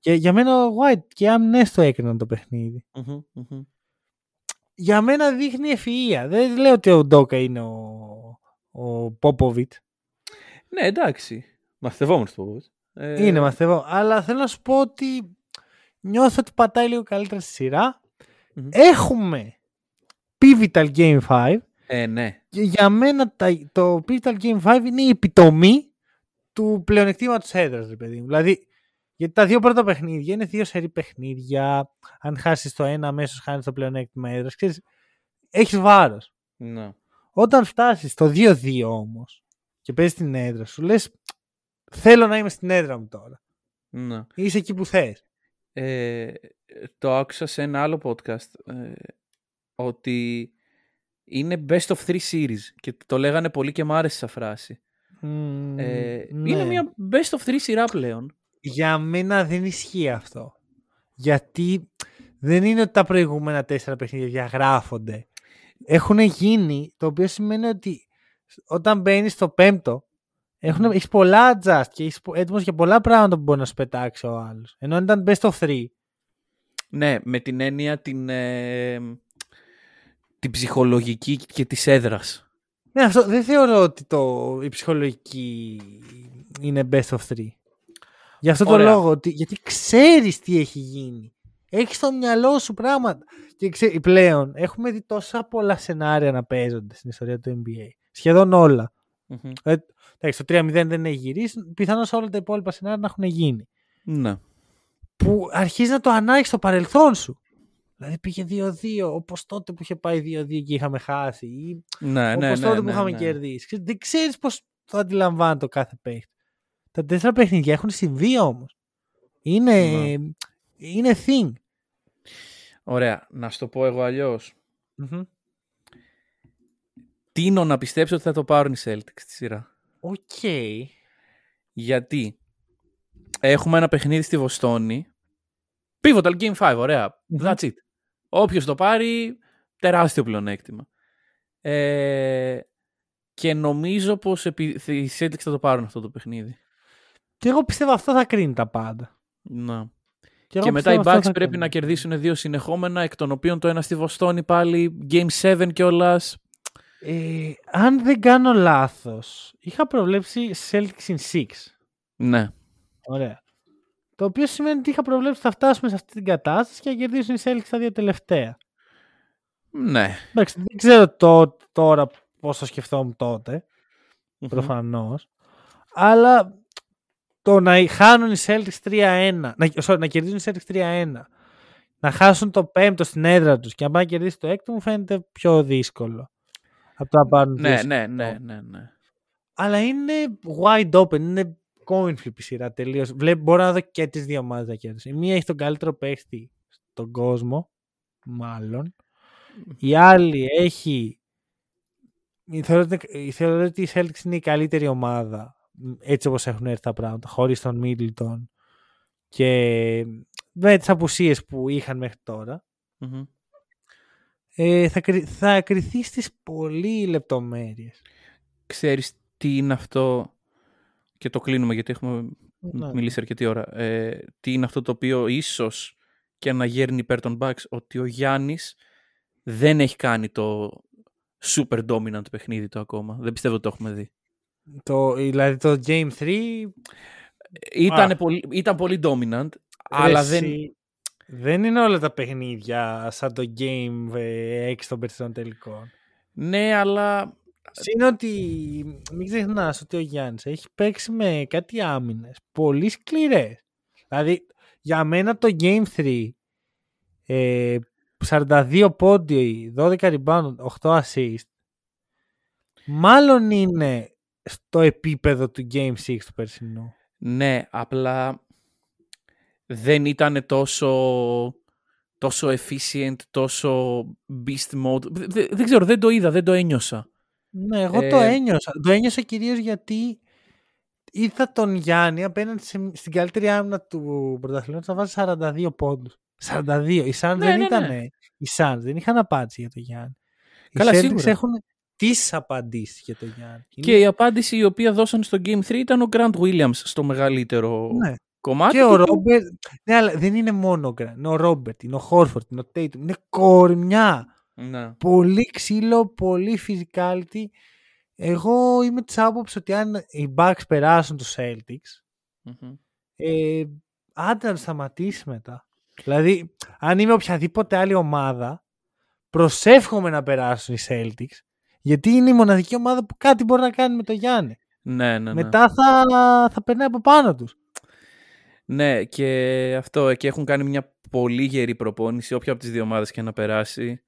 Speaker 1: Και για μένα ο White και άμυνες το έκριναν το παιχνίδι.
Speaker 2: Μμμ, μμμ.
Speaker 1: για μένα δείχνει ευφυΐα. Δεν λέω ότι ο Ντόκα είναι ο, ο Πόποβιτ.
Speaker 2: Ναι, εντάξει. Μαθητευόμενος το πω. Ε,
Speaker 1: Είναι μαθητεύω. Αλλά θέλω να σου πω ότι νιώθω ότι πατάει λίγο καλύτερα στη σειρά.
Speaker 2: Μμμ.
Speaker 1: Έχουμε Pivotal Game 5.
Speaker 2: Ε, ναι.
Speaker 1: Και για μένα τα- το Pivotal Game 5 είναι η επιτομή του πλεονεκτήματος έδρας, ρε παιδί μου. Δηλαδή, γιατί τα δύο πρώτα παιχνίδια είναι δύο σερή παιχνίδια. Αν χάσεις το ένα, αμέσως χάνεις το πλεονέκτημα έδρας. Ξέρεις, έχεις βάρος.
Speaker 2: ναι.
Speaker 1: Όταν φτάσεις στο 2-2 όμως και παίζεις την έδρα σου, λες θέλω να είμαι στην έδρα μου τώρα.
Speaker 2: Να.
Speaker 1: Είσαι εκεί που θες.
Speaker 2: Ε, το άκουσα σε ένα άλλο podcast ε, ότι είναι best of three series και το λέγανε πολύ και μ' άρεσε σαν φράση.
Speaker 1: Μμμ,
Speaker 2: Ε,
Speaker 1: ναι.
Speaker 2: Είναι μια best of three σειρά πλέον.
Speaker 1: Για μένα δεν ισχύει αυτό. Γιατί δεν είναι ότι τα προηγούμενα τέσσερα παιχνίδια διαγράφονται. Έχουν γίνει, το οποίο σημαίνει ότι όταν μπαίνεις στο πέμπτο, έχουν, έχεις πολλά adjust και είσαι έτοιμος για πολλά πράγματα που μπορεί να σου πετάξει ο άλλος. Ενώ αν ήταν best of three,
Speaker 2: Ναι, με την έννοια την, ε, την ψυχολογική και της έδρας.
Speaker 1: ναι, αυτό δεν θεωρώ ότι το, η ψυχολογική είναι best of three. Γι' αυτό το
Speaker 2: Ωραία.
Speaker 1: λόγο, ότι, γιατί ξέρεις τι έχει γίνει. Έχεις στο μυαλό σου πράγματα. Και ξέ, πλέον έχουμε δει τόσα πολλά σενάρια να παίζονται στην ιστορία του NBA. Σχεδόν όλα.
Speaker 2: Μμμ.
Speaker 1: Ε, εντάξει, το 3-0 δεν έχει γυρίσει. Πιθανώς όλα τα υπόλοιπα σενάρια να έχουν γίνει.
Speaker 2: Ναι.
Speaker 1: Που αρχίζει να το ανάγει στο παρελθόν σου. Δηλαδή πήγε 2-2, όπως τότε που είχε πάει 2-2 και είχαμε χάσει. Ή
Speaker 2: Ναι, ναι,
Speaker 1: όπως
Speaker 2: ναι,
Speaker 1: τότε
Speaker 2: ναι,
Speaker 1: που είχαμε
Speaker 2: ναι.
Speaker 1: κερδίσει. Ξέρεις, Δεν ξέρεις πώς το αντιλαμβάνεται ο κάθε παίχτης. Τα τέσσερα παιχνίδια έχουν συμβεί όμως. Είναι,
Speaker 2: Ναι.
Speaker 1: είναι thing.
Speaker 2: Ωραία, να σου το πω εγώ αλλιώς.
Speaker 1: Μμμ.
Speaker 2: Τείνω να πιστέψω ότι θα το πάρουν οι Celtics στη σειρά.
Speaker 1: Οκ.
Speaker 2: Γιατί; Έχουμε ένα παιχνίδι στη Βοστόνη. Pivotal Game 5, ωραία.
Speaker 1: Μμμ.
Speaker 2: That's it. Όποιος το πάρει, τεράστιο πλεονέκτημα. Ε, και νομίζω πως επί... οι Celtics θα το πάρουν αυτό το παιχνίδι.
Speaker 1: Και εγώ πιστεύω αυτό θα κρίνει τα πάντα.
Speaker 2: Να.
Speaker 1: Και, εγώ
Speaker 2: Και μετά οι
Speaker 1: πιστεύω αυτό
Speaker 2: Bucks
Speaker 1: θα
Speaker 2: πρέπει
Speaker 1: κρίνει.
Speaker 2: να κερδίσουν δύο συνεχόμενα, εκ των οποίων το ένα στη Βοστόνη πάλι Game 7 κιόλας.
Speaker 1: Ε, αν δεν κάνω λάθος, είχα προβλέψει Celtics in 6.
Speaker 2: Ναι.
Speaker 1: Ωραία. Το οποίο σημαίνει ότι είχα προβλέψει ότι θα φτάσουμε σε αυτή την κατάσταση και θα κερδίσουν οι Celtics τα δύο τελευταία.
Speaker 2: Ναι.
Speaker 1: Εντάξει, δεν ξέρω το, τώρα πώς το σκεφτόμουν τότε, προφανώς. Αλλά το να χάνουν οι Celtics 3-1, να, sorry, να κερδίσουν οι Celtics 3-1, να χάσουν το πέμπτο στην έδρα τους και να πάνε να κερδίσει το έκτο μου φαίνεται πιο δύσκολο. Από το να πάρουν
Speaker 2: Ναι,
Speaker 1: δύο
Speaker 2: ναι, ναι, ναι, ναι.
Speaker 1: Αλλά είναι wide open, είναι coin flip η σειρά τελείως. Μπορώ να δω και τις δύο ομάδες να κέρδισουν. Η μία έχει τον καλύτερο παίχτη στον κόσμο, μάλλον. Η άλλη έχει. Θεωρώ ότι- θεωρώ ότι η Celtics είναι η καλύτερη ομάδα έτσι όπως έχουν έρθει τα πράγματα, χωρίς τον Middleton και με τις απουσίες που είχαν μέχρι τώρα.
Speaker 2: Μμμ.
Speaker 1: Ε, θα, κρυ- θα κρυθεί στις πολύ λεπτομέρειες.
Speaker 2: Ξέρεις τι είναι αυτό και το κλείνουμε γιατί έχουμε
Speaker 1: Ναι.
Speaker 2: μιλήσει αρκετή ώρα. Ε, τι είναι αυτό το οποίο ίσως και να γέρνει υπέρ των Bucks ότι ο Γιάννης δεν έχει κάνει το super dominant παιχνίδι του ακόμα. Δεν πιστεύω ότι το έχουμε δει.
Speaker 1: Το, δηλαδή το Game 3
Speaker 2: Ήταν, πολύ, ήταν πολύ dominant, αλλά
Speaker 1: Ρε
Speaker 2: δεν...
Speaker 1: εσύ, δεν είναι όλα τα παιχνίδια σαν το Game 6 των περσινών τελικών.
Speaker 2: Ναι, αλλά...
Speaker 1: Είναι ότι μην ξεχνάς ότι ο Γιάννης έχει παίξει με κάτι άμυνες πολύ σκληρές. Δηλαδή για μένα το Game 3 ε, 42 πόντι, 12 rebound, 8 assist μάλλον είναι στο επίπεδο του Game 6 του περσινού.
Speaker 2: Ναι, απλά δεν ήταν τόσο, τόσο efficient, τόσο beast mode. Δε- δε- δεν ξέρω, δεν το είδα, δεν το ένιωσα.
Speaker 1: Ναι, εγώ το
Speaker 2: Ε,
Speaker 1: ένιωσα. Το ένιωσα κυρίως γιατί είδα τον Γιάννη απέναντι σε- στην καλύτερη άμυνα του πρωταθλήματος να βάζει 42 πόντους. 42. Οι Suns
Speaker 2: Ναι,
Speaker 1: δεν
Speaker 2: ναι,
Speaker 1: ήταν.
Speaker 2: ναι.
Speaker 1: Οι Suns δεν είχαν απάντηση για τον Γιάννη.
Speaker 2: Καλά,
Speaker 1: οι Celtics
Speaker 2: σίγουρα.
Speaker 1: έχουν τις απαντήσεις για τον Γιάννη.
Speaker 2: Και η απάντηση η οποία δώσαν στο Game 3 ήταν ο Grant Williams στο μεγαλύτερο
Speaker 1: Ναι.
Speaker 2: Κομμάτι.
Speaker 1: Και ο
Speaker 2: του που-
Speaker 1: Ρόμπερτ. Ναι, αλλά δεν είναι μόνο ο Γκραν. Είναι ο Ρόμπερτ, είναι ο Χόρφορτ, είναι ο Τέιτουμ. Είναι κορμιά.
Speaker 2: Ναι.
Speaker 1: Πολύ ξύλο, πολύ physicality. Εγώ είμαι της άποψης ότι αν οι Bucks περάσουν τους Celtics,
Speaker 2: Μμμ.
Speaker 1: ε, άντε να το σταματήσεις μετά. Δηλαδή, αν είμαι οποιαδήποτε άλλη ομάδα, προσεύχομαι να περάσουν οι Celtics, γιατί είναι η μοναδική ομάδα που κάτι μπορεί να κάνει με το Γιάννη.
Speaker 2: Ναι, ναι, ναι.
Speaker 1: Μετά θα, θα περνάει από πάνω τους.
Speaker 2: Ναι, και αυτό. Και έχουν κάνει μια πολύ γερή προπόνηση, όποια από τις δύο ομάδες και να περάσει.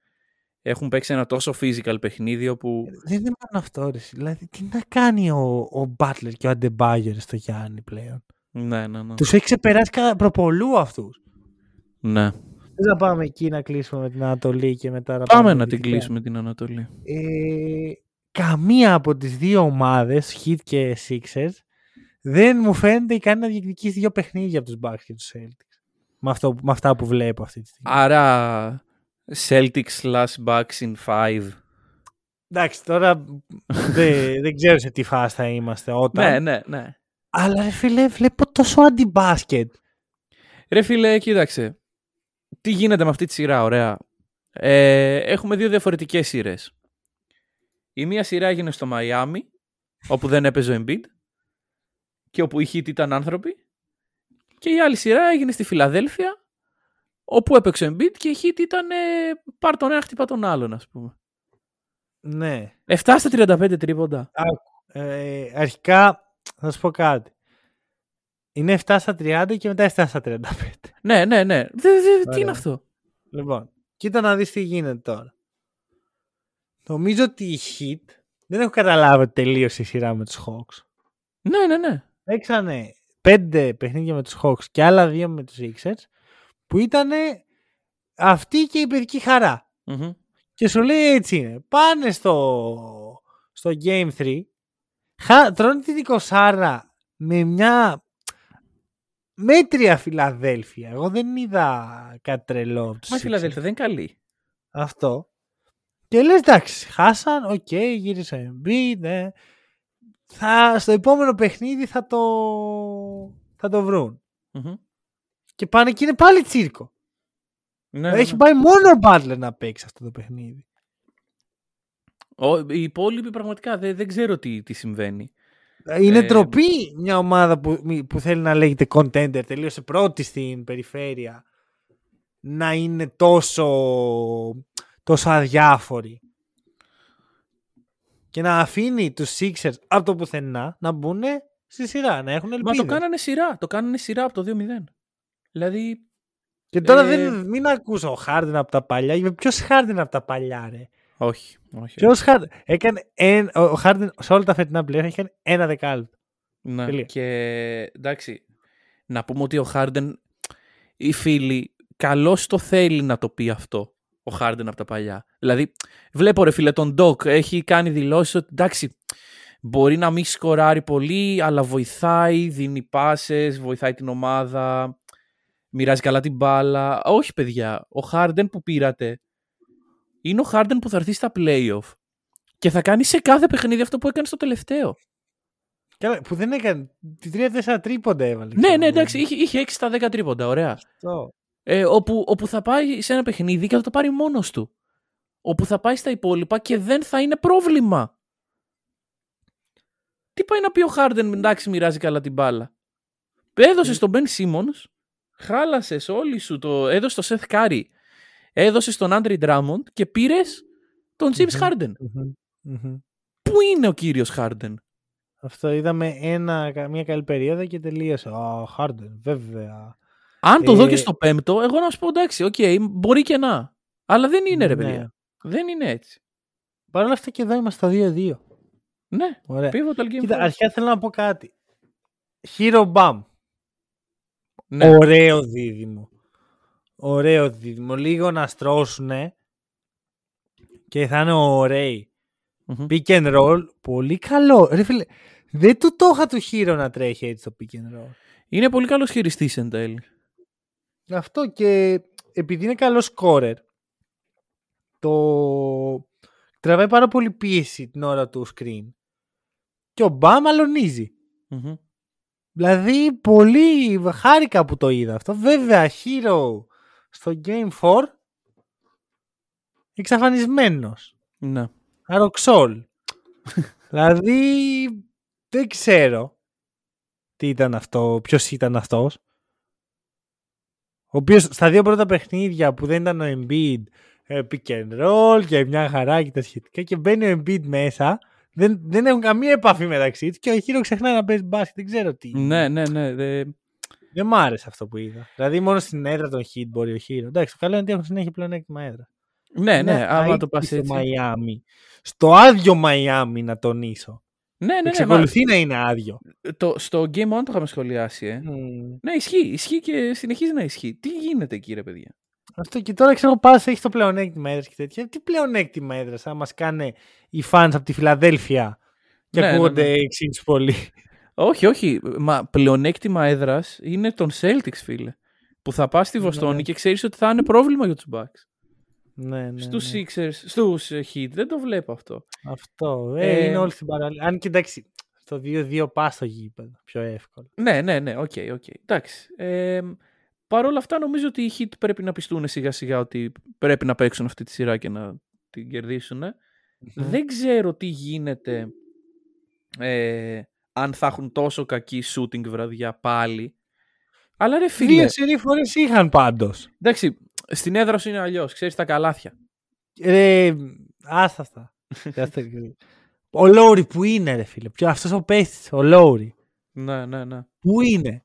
Speaker 2: έχουν παίξει ένα τόσο physical παιχνίδι όπου...
Speaker 1: Δεν είναι μόνο αυτό, ρε. Δηλαδή, τι να κάνει ο, ο Butler και ο Αντεμπάγερ στο Γιάννη πλέον;
Speaker 2: Ναι, ναι, ναι.
Speaker 1: Τους έχει ξεπεράσει κα- προπολού αυτούς.
Speaker 2: ναι.
Speaker 1: Δεν θα πάμε εκεί να κλείσουμε με την Ανατολή και μετά να
Speaker 2: Πάμε να την
Speaker 1: δυτικά.
Speaker 2: κλείσουμε την Ανατολή.
Speaker 1: Ε, καμία από τις δύο ομάδες, Heat και Sixers, δεν μου φαίνεται ικανή να διεκδικήσει δύο παιχνίδια από τους Bucks και τους Celtics. Με, αυτό, με αυτά που βλέπω αυτή τη στιγμή.
Speaker 2: Άρα Celtics slash Bucks in 5.
Speaker 1: Εντάξει, τώρα δεν, δεν ξέρω σε τι φάση θα είμαστε όταν.
Speaker 2: Ναι, ναι, ναι.
Speaker 1: Αλλά ρε φίλε, βλέπω τόσο αντιμπάσκετ.
Speaker 2: Ρε φίλε, κοίταξε. Τι γίνεται με αυτή τη σειρά, ωραία. Ε, έχουμε δύο διαφορετικές σειρές. Η μία σειρά έγινε στο Μαϊάμι, όπου δεν έπαιζε ο Embiid και όπου οι Heat ήταν άνθρωποι. Και η άλλη σειρά έγινε στη Φιλαδέλφια, όπου έπαιξε ο Embiid και οι Heat ήταν ε, πάρ τον ένα χτυπά τον άλλον, ας πούμε.
Speaker 1: Ναι.
Speaker 2: 7 στα 35 τρίποντα.
Speaker 1: Ε, αρχικά, θα σου πω κάτι. Είναι 7 στα 30 και μετά 7 στα 35.
Speaker 2: Ναι, ναι, ναι. Δε, δε, τι
Speaker 1: Ωραία.
Speaker 2: είναι αυτό;
Speaker 1: Λοιπόν, κοίτα να δεις τι γίνεται τώρα. Νομίζω ότι οι Heat δεν έχω καταλάβει ότι τελείωσε η σειρά με τους Hawks.
Speaker 2: Ναι, ναι, ναι.
Speaker 1: Παίξανε πέντε παιχνίδια με τους Hawks και άλλα δύο με τους Sixers που ήταν αυτή και η παιδική χαρά.
Speaker 2: Μμμ.
Speaker 1: Και σου λέει έτσι είναι. Πάνε στο, στο Game 3, χα, τρώνε την 20 με μια μέτρια Φιλαδέλφια. Εγώ δεν είδα κάτι τρελό. από τους
Speaker 2: Μα η
Speaker 1: Sixers.
Speaker 2: Φιλαδέλφια δεν είναι καλή.
Speaker 1: Αυτό. Και λες εντάξει, χάσαν, οκ, γύρισε ο Embiid, ναι. Θα, στο επόμενο παιχνίδι θα το, θα το βρουν.
Speaker 2: Μμμ.
Speaker 1: Και πάνε και είναι πάλι τσίρκο.
Speaker 2: Ναι,
Speaker 1: Έχει
Speaker 2: ναι.
Speaker 1: πάει μόνο ο Butler να παίξει αυτό το παιχνίδι.
Speaker 2: Ο, οι υπόλοιποι πραγματικά δεν, δεν ξέρω τι, τι συμβαίνει.
Speaker 1: Είναι
Speaker 2: Ε,
Speaker 1: τροπή μια ομάδα που, μη- που θέλει να λέγεται contender, τελείωσε πρώτη στην περιφέρεια, να είναι τόσο, τόσο αδιάφορη. Και να αφήνει τους Sixers από το πουθενά να μπουν στη σειρά, να έχουν
Speaker 2: Μα
Speaker 1: ελπίδες.
Speaker 2: το κάνανε σειρά. Το κάνανε σειρά από το 2-0. Δηλαδή,
Speaker 1: Και τώρα
Speaker 2: ε,
Speaker 1: δεν, μην ακούσω ο Harden από τα παλιά. Είπε ποιος Harden από τα παλιά ρε;
Speaker 2: όχι. όχι.
Speaker 1: Ποιος Harden. Έκανε ένα, ο Harden σε όλα τα φετινά πλέον έχει κάνει ένα δεκάλεπτο.
Speaker 2: Ναι.
Speaker 1: Τελεία.
Speaker 2: Και εντάξει, να πούμε ότι ο Χάρντεν, οι φίλοι, καλώς το θέλει να το πει αυτό. Ο Χάρντεν από τα παλιά. Δηλαδή, βλέπω ρε φίλε τον Ντοκ, έχει κάνει δηλώσεις ότι εντάξει, μπορεί να μην σκοράρει πολύ, αλλά βοηθάει, δίνει πάσες, βοηθάει την ομάδα, μοιράζει καλά την μπάλα. Όχι παιδιά, ο Χάρντεν που πήρατε είναι ο Χάρντεν που θα έρθει στα playoff και θα κάνει σε κάθε παιχνίδι αυτό που έκανε στο τελευταίο.
Speaker 1: Καλά, που δεν έκανε. Τη 3-4 τρίποντα έβαλε.
Speaker 2: Ναι,
Speaker 1: ξέρω
Speaker 2: ναι,
Speaker 1: εγώ.
Speaker 2: εντάξει, είχε, είχε 6 στα 10 τρίποντα, ωραία.
Speaker 1: Αυτό.
Speaker 2: Ε, όπου, όπου θα πάει σε ένα παιχνίδι και θα το πάρει μόνος του. Όπου θα πάει στα υπόλοιπα και δεν θα είναι πρόβλημα. Τι πάει να πει ο Χάρντεν, εντάξει, μοιράζει καλά την μπάλα. Έδωσε στον Μπεν Σίμον, χάλασες όλη σου το. Έδωσες το Σεθ Κάρι, έδωσες τον Άντρι Ντράμοντ και πήρες τον James
Speaker 1: Μμμ.
Speaker 2: Χάρντεν.
Speaker 1: Μμμ, μμμ.
Speaker 2: Πού είναι ο κύριος Χάρντεν.
Speaker 1: Αυτό είδαμε ένα, μια καλή περίοδο και τελείωσε. Α, Harden, βέβαια.
Speaker 2: Αν το δω
Speaker 1: Ε,
Speaker 2: και στο πέμπτο, εγώ να σου πω εντάξει, οκ, μπορεί και να. Αλλά δεν είναι ρε
Speaker 1: Ναι.
Speaker 2: παιδιά. Δεν είναι έτσι.
Speaker 1: Παρ' όλα αυτά και εδώ είμαστε στο 2-2.
Speaker 2: Ναι,
Speaker 1: Ωραία.
Speaker 2: pivotal game.
Speaker 1: Κοίτα,
Speaker 2: five.
Speaker 1: αρχικά θέλω να πω κάτι. Hero Bam.
Speaker 2: Ναι.
Speaker 1: Ωραίο δίδυμο. Ωραίο δίδυμο. Λίγο να στρώσουνε και θα είναι ωραίοι.
Speaker 2: Μμμ.
Speaker 1: Pick and roll. Πολύ καλό. Ρε φίλε, δεν του το είχα του Hero να τρέχει έτσι το pick and roll.
Speaker 2: Είναι πολύ καλός χειριστής εν τέλει.
Speaker 1: Αυτό και επειδή είναι καλός scorer, το τραβάει πάρα πολύ πίεση την ώρα του screen. Και ο Μπαμ αλωνίζει.
Speaker 2: Μμμ.
Speaker 1: Δηλαδή, πολύ χάρηκα που το είδα αυτό. Βέβαια, Hero στο Game 4 εξαφανισμένος.
Speaker 2: Ναι.
Speaker 1: Αροξόλ. δηλαδή, δεν ξέρω τι ήταν αυτό, ποιος ήταν αυτός. Ο οποίος στα δύο πρώτα παιχνίδια που δεν ήταν ο Embiid ε, pick and roll και μια χαρά και τα σχετικά και μπαίνει ο Embiid μέσα δεν, δεν έχουν καμία επαφή μεταξύ τους και ο Hero ξεχνάει να παίζει μπάσκετ. Δεν ξέρω τι.
Speaker 2: ναι, ναι, ναι. δε-
Speaker 1: Δεν μ' άρεσε αυτό που είδα. Δηλαδή μόνο στην έδρα των Hit μπορεί ο Hero. Εντάξει, το καλό είναι ότι έχουν συνέχεια πλέον έκτημα έδρα.
Speaker 2: Ναι, ναι, άμα
Speaker 1: αίτητη
Speaker 2: το πας
Speaker 1: στο
Speaker 2: έτσι.
Speaker 1: Μαϊάμι. Στο άδειο Μαϊάμι να τονίσω.
Speaker 2: Ναι, ναι, ναι. μα-
Speaker 1: Εξακολουθεί να είναι άδειο.
Speaker 2: το, στο Game On το είχαμε σχολιάσει, ε.
Speaker 1: Μμμ.
Speaker 2: Ναι, ισχύει. Ισχύει και συνεχίζει να ισχύει. Τι γίνεται εκεί, ρε παιδιά;
Speaker 1: Αυτό και τώρα ξέρω πας έχεις το πλεονέκτημα έδρας και τέτοια. Τι πλεονέκτημα έδρας θα μας κάνει οι fans από τη Φιλαδέλφια και
Speaker 2: Ναι, ναι,
Speaker 1: ακούγονται
Speaker 2: ναι.
Speaker 1: εξίσου πολύ.
Speaker 2: Όχι, όχι. Μα πλεονέκτημα έδρας είναι των Celtics, φίλε. Που θα πας στη Βοστόνη
Speaker 1: Ναι.
Speaker 2: και ξέρεις ότι θα είναι πρόβλημα για τους Bucks.
Speaker 1: Ναι, ναι,
Speaker 2: Στους
Speaker 1: ναι.
Speaker 2: Sixers, στους ε, Heat, δεν το βλέπω αυτό.
Speaker 1: Αυτό. Ε,
Speaker 2: Ε,
Speaker 1: είναι όλοι στην παραλία. Αν και εντάξει, στο 2-2 πας στο γήπεδο. Πιο εύκολο.
Speaker 2: Ναι, ναι, ναι, οκ, οκ. Εντάξει. Ε, Παρ' όλα αυτά νομίζω ότι οι Heat πρέπει να πειστούν σιγά σιγά ότι πρέπει να παίξουν αυτή τη σειρά και να την κερδίσουν. Δεν ξέρω τι γίνεται ε, αν θα έχουν τόσο κακή shooting βραδιά πάλι. Αλλά ρε φίλε,
Speaker 1: Δύο σερή φορές είχαν πάντως.
Speaker 2: εντάξει, στην έδρα σου είναι αλλιώς. Ξέρεις τα καλάθια.
Speaker 1: Ρε, άστα αυτά. Άστα. ο Λόουρι που είναι, ρε φίλε. Ποιο, αυτός ο παίχτης, ο Λόουρι.
Speaker 2: Ναι, ναι, ναι.
Speaker 1: Πού είναι;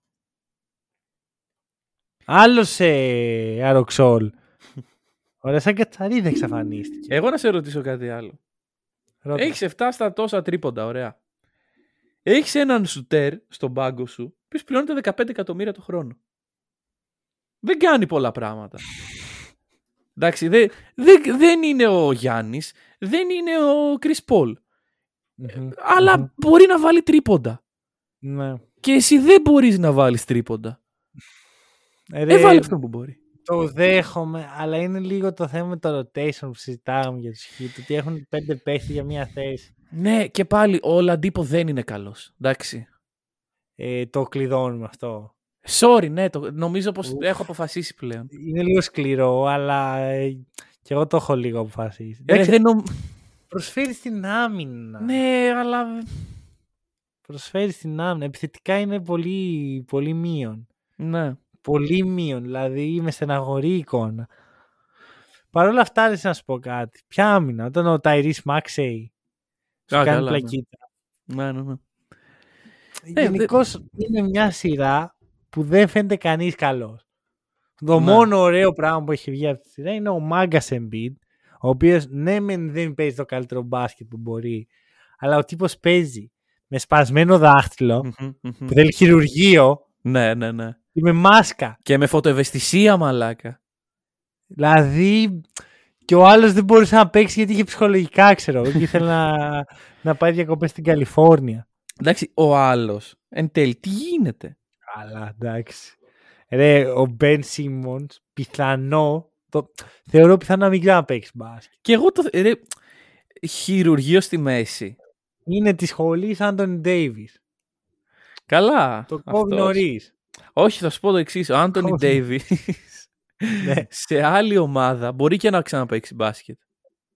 Speaker 1: Άλλος ε, Αροξόλ. Ωραία, σαν κατσαρίδα εξαφανίστηκε.
Speaker 2: Εγώ να σε ρωτήσω κάτι άλλο.
Speaker 1: Ρώτα.
Speaker 2: Έχεις 7 στα τόσα τρίποντα, ωραία. Έχεις έναν σουτέρ στον πάγκο σου, που πληρώνεται 15 εκατομμύρια το χρόνο. Δεν κάνει πολλά πράγματα. Εντάξει, δεν, δεν, δεν είναι ο Γιάννης, δεν είναι ο Κρι Πολ.
Speaker 1: Μμμ.
Speaker 2: Αλλά
Speaker 1: Μμμ.
Speaker 2: μπορεί να βάλει τρίποντα.
Speaker 1: Ναι.
Speaker 2: Και εσύ δεν μπορείς να βάλεις τρίποντα.
Speaker 1: Ε, Ρε,
Speaker 2: Ε, βάλει αυτό που μπορεί.
Speaker 1: Το δέχομαι, αλλά είναι λίγο το θέμα με το rotation που συζητάμε για τους Heat, ότι έχουν πέντε παίχτες για μία θέση.
Speaker 2: Ναι, και πάλι ο Λαντίπο δεν είναι καλός. Εντάξει.
Speaker 1: Ε, το κλειδώνουμε αυτό.
Speaker 2: Sorry, ναι, το, νομίζω πως
Speaker 1: Ουφ.
Speaker 2: έχω αποφασίσει πλέον.
Speaker 1: Είναι λίγο σκληρό, αλλά ε, και εγώ το έχω λίγο αποφασίσει.
Speaker 2: Ε,
Speaker 1: Εντάξει,
Speaker 2: δεν νομ-
Speaker 1: Προσφέρεις στην άμυνα.
Speaker 2: Ναι, αλλά
Speaker 1: Προσφέρεις στην άμυνα. Επιθετικά είναι πολύ, πολύ μείον.
Speaker 2: Ναι.
Speaker 1: Πολύ μείον. Δηλαδή με στεναγωρή εικόνα. Παρ' όλα αυτά, δεν να σου πω κάτι. Ποια άμυνα, όταν ο Ταϊρή Μάξεϊ σου
Speaker 2: Α,
Speaker 1: κάνει
Speaker 2: καλά, ναι.
Speaker 1: πλακίτα.
Speaker 2: Ναι, ναι, ναι.
Speaker 1: Γενικώς είναι μια σειρά που δεν φαίνεται κανείς καλός. Το
Speaker 2: Ναι.
Speaker 1: μόνο ωραίο πράγμα που έχει βγει από τη σειρά είναι ο Μάγκας Embiid, ο οποίος ναι, μεν δεν παίζει το καλύτερο μπάσκετ που μπορεί, αλλά ο τύπος παίζει με σπασμένο δάχτυλο,
Speaker 2: Μμμ, μμμ.
Speaker 1: που θέλει χειρουργείο
Speaker 2: Ναι, ναι, ναι.
Speaker 1: και με μάσκα.
Speaker 2: Και με φωτοευαισθησία, μαλάκα.
Speaker 1: Δηλαδή, και ο άλλος δεν μπορούσε να παίξει γιατί είχε ψυχολογικά, ξέρω εγώ, και ήθελε να, να πάει διακοπές στην Καλιφόρνια.
Speaker 2: Εντάξει, ο άλλος. Εν τέλει, τι γίνεται;
Speaker 1: Καλά, εντάξει. Ρε, ο Μπεν Σίμον, πιθανό, το, θεωρώ πιθανό να μην ξέρει να παίξει μπάσκετ.
Speaker 2: Και εγώ το. Ρε, χειρουργείο στη μέση.
Speaker 1: Είναι της σχολής Άντωνι Ντέιβις.
Speaker 2: Καλά.
Speaker 1: Το κόβει
Speaker 2: αυτός.
Speaker 1: νωρίς.
Speaker 2: Όχι, θα σου πω το εξής. Ο Άντωνι
Speaker 1: Κόβει.
Speaker 2: Ντέιβις
Speaker 1: ναι.
Speaker 2: σε άλλη ομάδα μπορεί και να ξαναπαίξει μπάσκετ.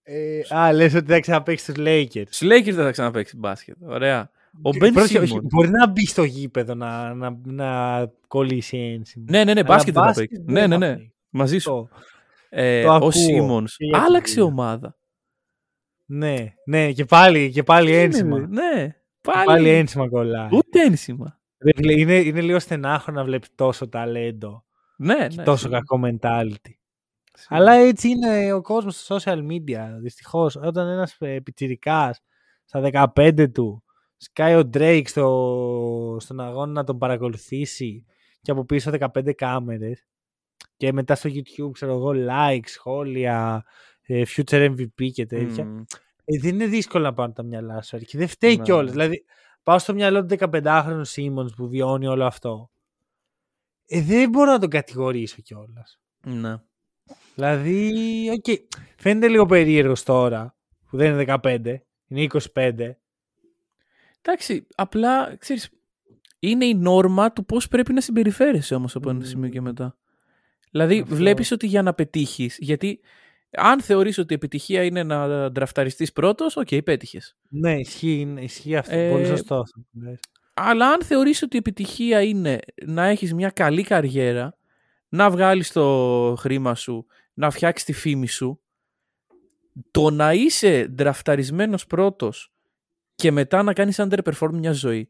Speaker 1: ε, α, λες ότι θα ξαναπέξει τους Lakers.
Speaker 2: Στους Lakers δεν θα ξαναπαίξει μπάσκετ. Ωραία. Ο Μπεν
Speaker 1: Πρόσεχε, όχι,
Speaker 2: Σίμον.
Speaker 1: Μπορεί να μπει στο γήπεδο να, να, να κολλήσει ένσημα.
Speaker 2: Ναι, ναι, ναι,
Speaker 1: Αλλά
Speaker 2: μπάσκετ δεν θα
Speaker 1: μπάσκετ
Speaker 2: παίξει.
Speaker 1: δεν
Speaker 2: Ναι, ναι,
Speaker 1: θα
Speaker 2: ναι.
Speaker 1: παίξει.
Speaker 2: Μαζί σου.
Speaker 1: Αυτό.
Speaker 2: Ε,
Speaker 1: Το
Speaker 2: ο
Speaker 1: ακούω.
Speaker 2: Σίμονς
Speaker 1: Και για την
Speaker 2: άλλαξε
Speaker 1: δουλειά.
Speaker 2: ομάδα.
Speaker 1: Ναι, ναι, και πάλι, και πάλι
Speaker 2: Τι είναι,
Speaker 1: ένσημα.
Speaker 2: ρε, Ναι,
Speaker 1: Πάλι,
Speaker 2: πάλι.
Speaker 1: ένσημα κολλάει.
Speaker 2: Ούτε ένσημα.
Speaker 1: Ρε φίλε, είναι, είναι λίγο στενάχο να βλέπεις τόσο ταλέντο
Speaker 2: Ναι,
Speaker 1: και
Speaker 2: ναι.
Speaker 1: τόσο
Speaker 2: σίγουρα.
Speaker 1: κακό mentality.
Speaker 2: Σίγουρα.
Speaker 1: Αλλά έτσι είναι ο κόσμος στα social media. Δυστυχώς, όταν ένας πιτσιρικάς στα 15 του σκάει ο Drake στο, στον αγώνα να τον παρακολουθήσει και από πίσω 15 κάμερες και μετά στο YouTube, ξέρω εγώ, like, σχόλια, ε, future MVP και τέτοια.
Speaker 2: Μμμ.
Speaker 1: Ε, δεν είναι δύσκολο να πάνε τα μυαλά σου. Και δεν φταίει
Speaker 2: Ναι,
Speaker 1: κιόλας.
Speaker 2: ναι.
Speaker 1: Δηλαδή, πάω στο μυαλό του 15χρονου Σίμονς που βιώνει όλο αυτό. Ε, δεν μπορώ να τον κατηγορήσω κιόλας.
Speaker 2: Ναι.
Speaker 1: Δηλαδή, οκ, φαίνεται λίγο περίεργος τώρα που δεν είναι 15, είναι 25.
Speaker 2: Εντάξει, απλά ξέρεις, είναι η νόρμα του πώς πρέπει να συμπεριφέρεσαι όμως από ένα
Speaker 1: Μμμ.
Speaker 2: σημείο και μετά. Δηλαδή
Speaker 1: Αυτό.
Speaker 2: βλέπεις ότι για να πετύχεις, γιατί αν θεωρείς ότι η επιτυχία είναι να ντραφταριστείς πρώτος, οκ, πέτυχες.
Speaker 1: Ναι, ισχύει, είναι- ισχύει αυτό.
Speaker 2: Ε,
Speaker 1: Πολύ σωστό αυτό που λες.
Speaker 2: Αλλά αν θεωρείς ότι η επιτυχία είναι να έχεις μια καλή καριέρα, να βγάλεις το χρήμα σου, να φτιάξεις τη φήμη σου, το να είσαι ντραφταρισμένος πρώτος και μετά να κάνεις underperform μια ζωή,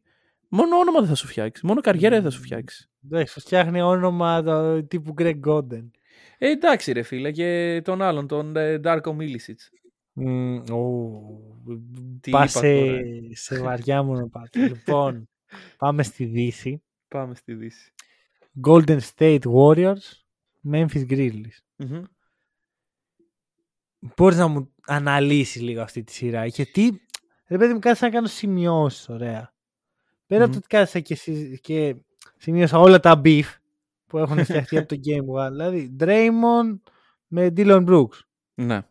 Speaker 2: μόνο όνομα δεν θα σου φτιάξεις, μόνο καριέρα δεν θα σου φτιάξεις.
Speaker 1: Εντάξει, σου φτιάχνει όνομα το, τύπου Greg Golden.
Speaker 2: Ε, εντάξει ρε φίλε και τον άλλον, τον ε, Ντάρκο Μίλισιτς.
Speaker 1: Μμ, ου,
Speaker 2: Τι
Speaker 1: πας
Speaker 2: είπα
Speaker 1: σε,
Speaker 2: τώρα.
Speaker 1: σε βαριά μονοπάτια. λοιπόν, πάμε στη Δύση.
Speaker 2: Πάμε στη Δύση.
Speaker 1: Golden State Warriors, Memphis Grizzlies.
Speaker 2: Μμμ.
Speaker 1: Μπορείς να μου αναλύσεις λίγο αυτή τη σειρά. Γιατί, ρε παιδί μου, κάθισα να κάνω σημειώσεις, ωραία. Πέρα από
Speaker 2: Μμμ.
Speaker 1: το ότι κάθισα και, συ- και σημείωσα όλα τα beef που έχουν φτιαχτεί από το Game One. Δηλαδή, Draymond με Dylan Brooks.
Speaker 2: Ναι.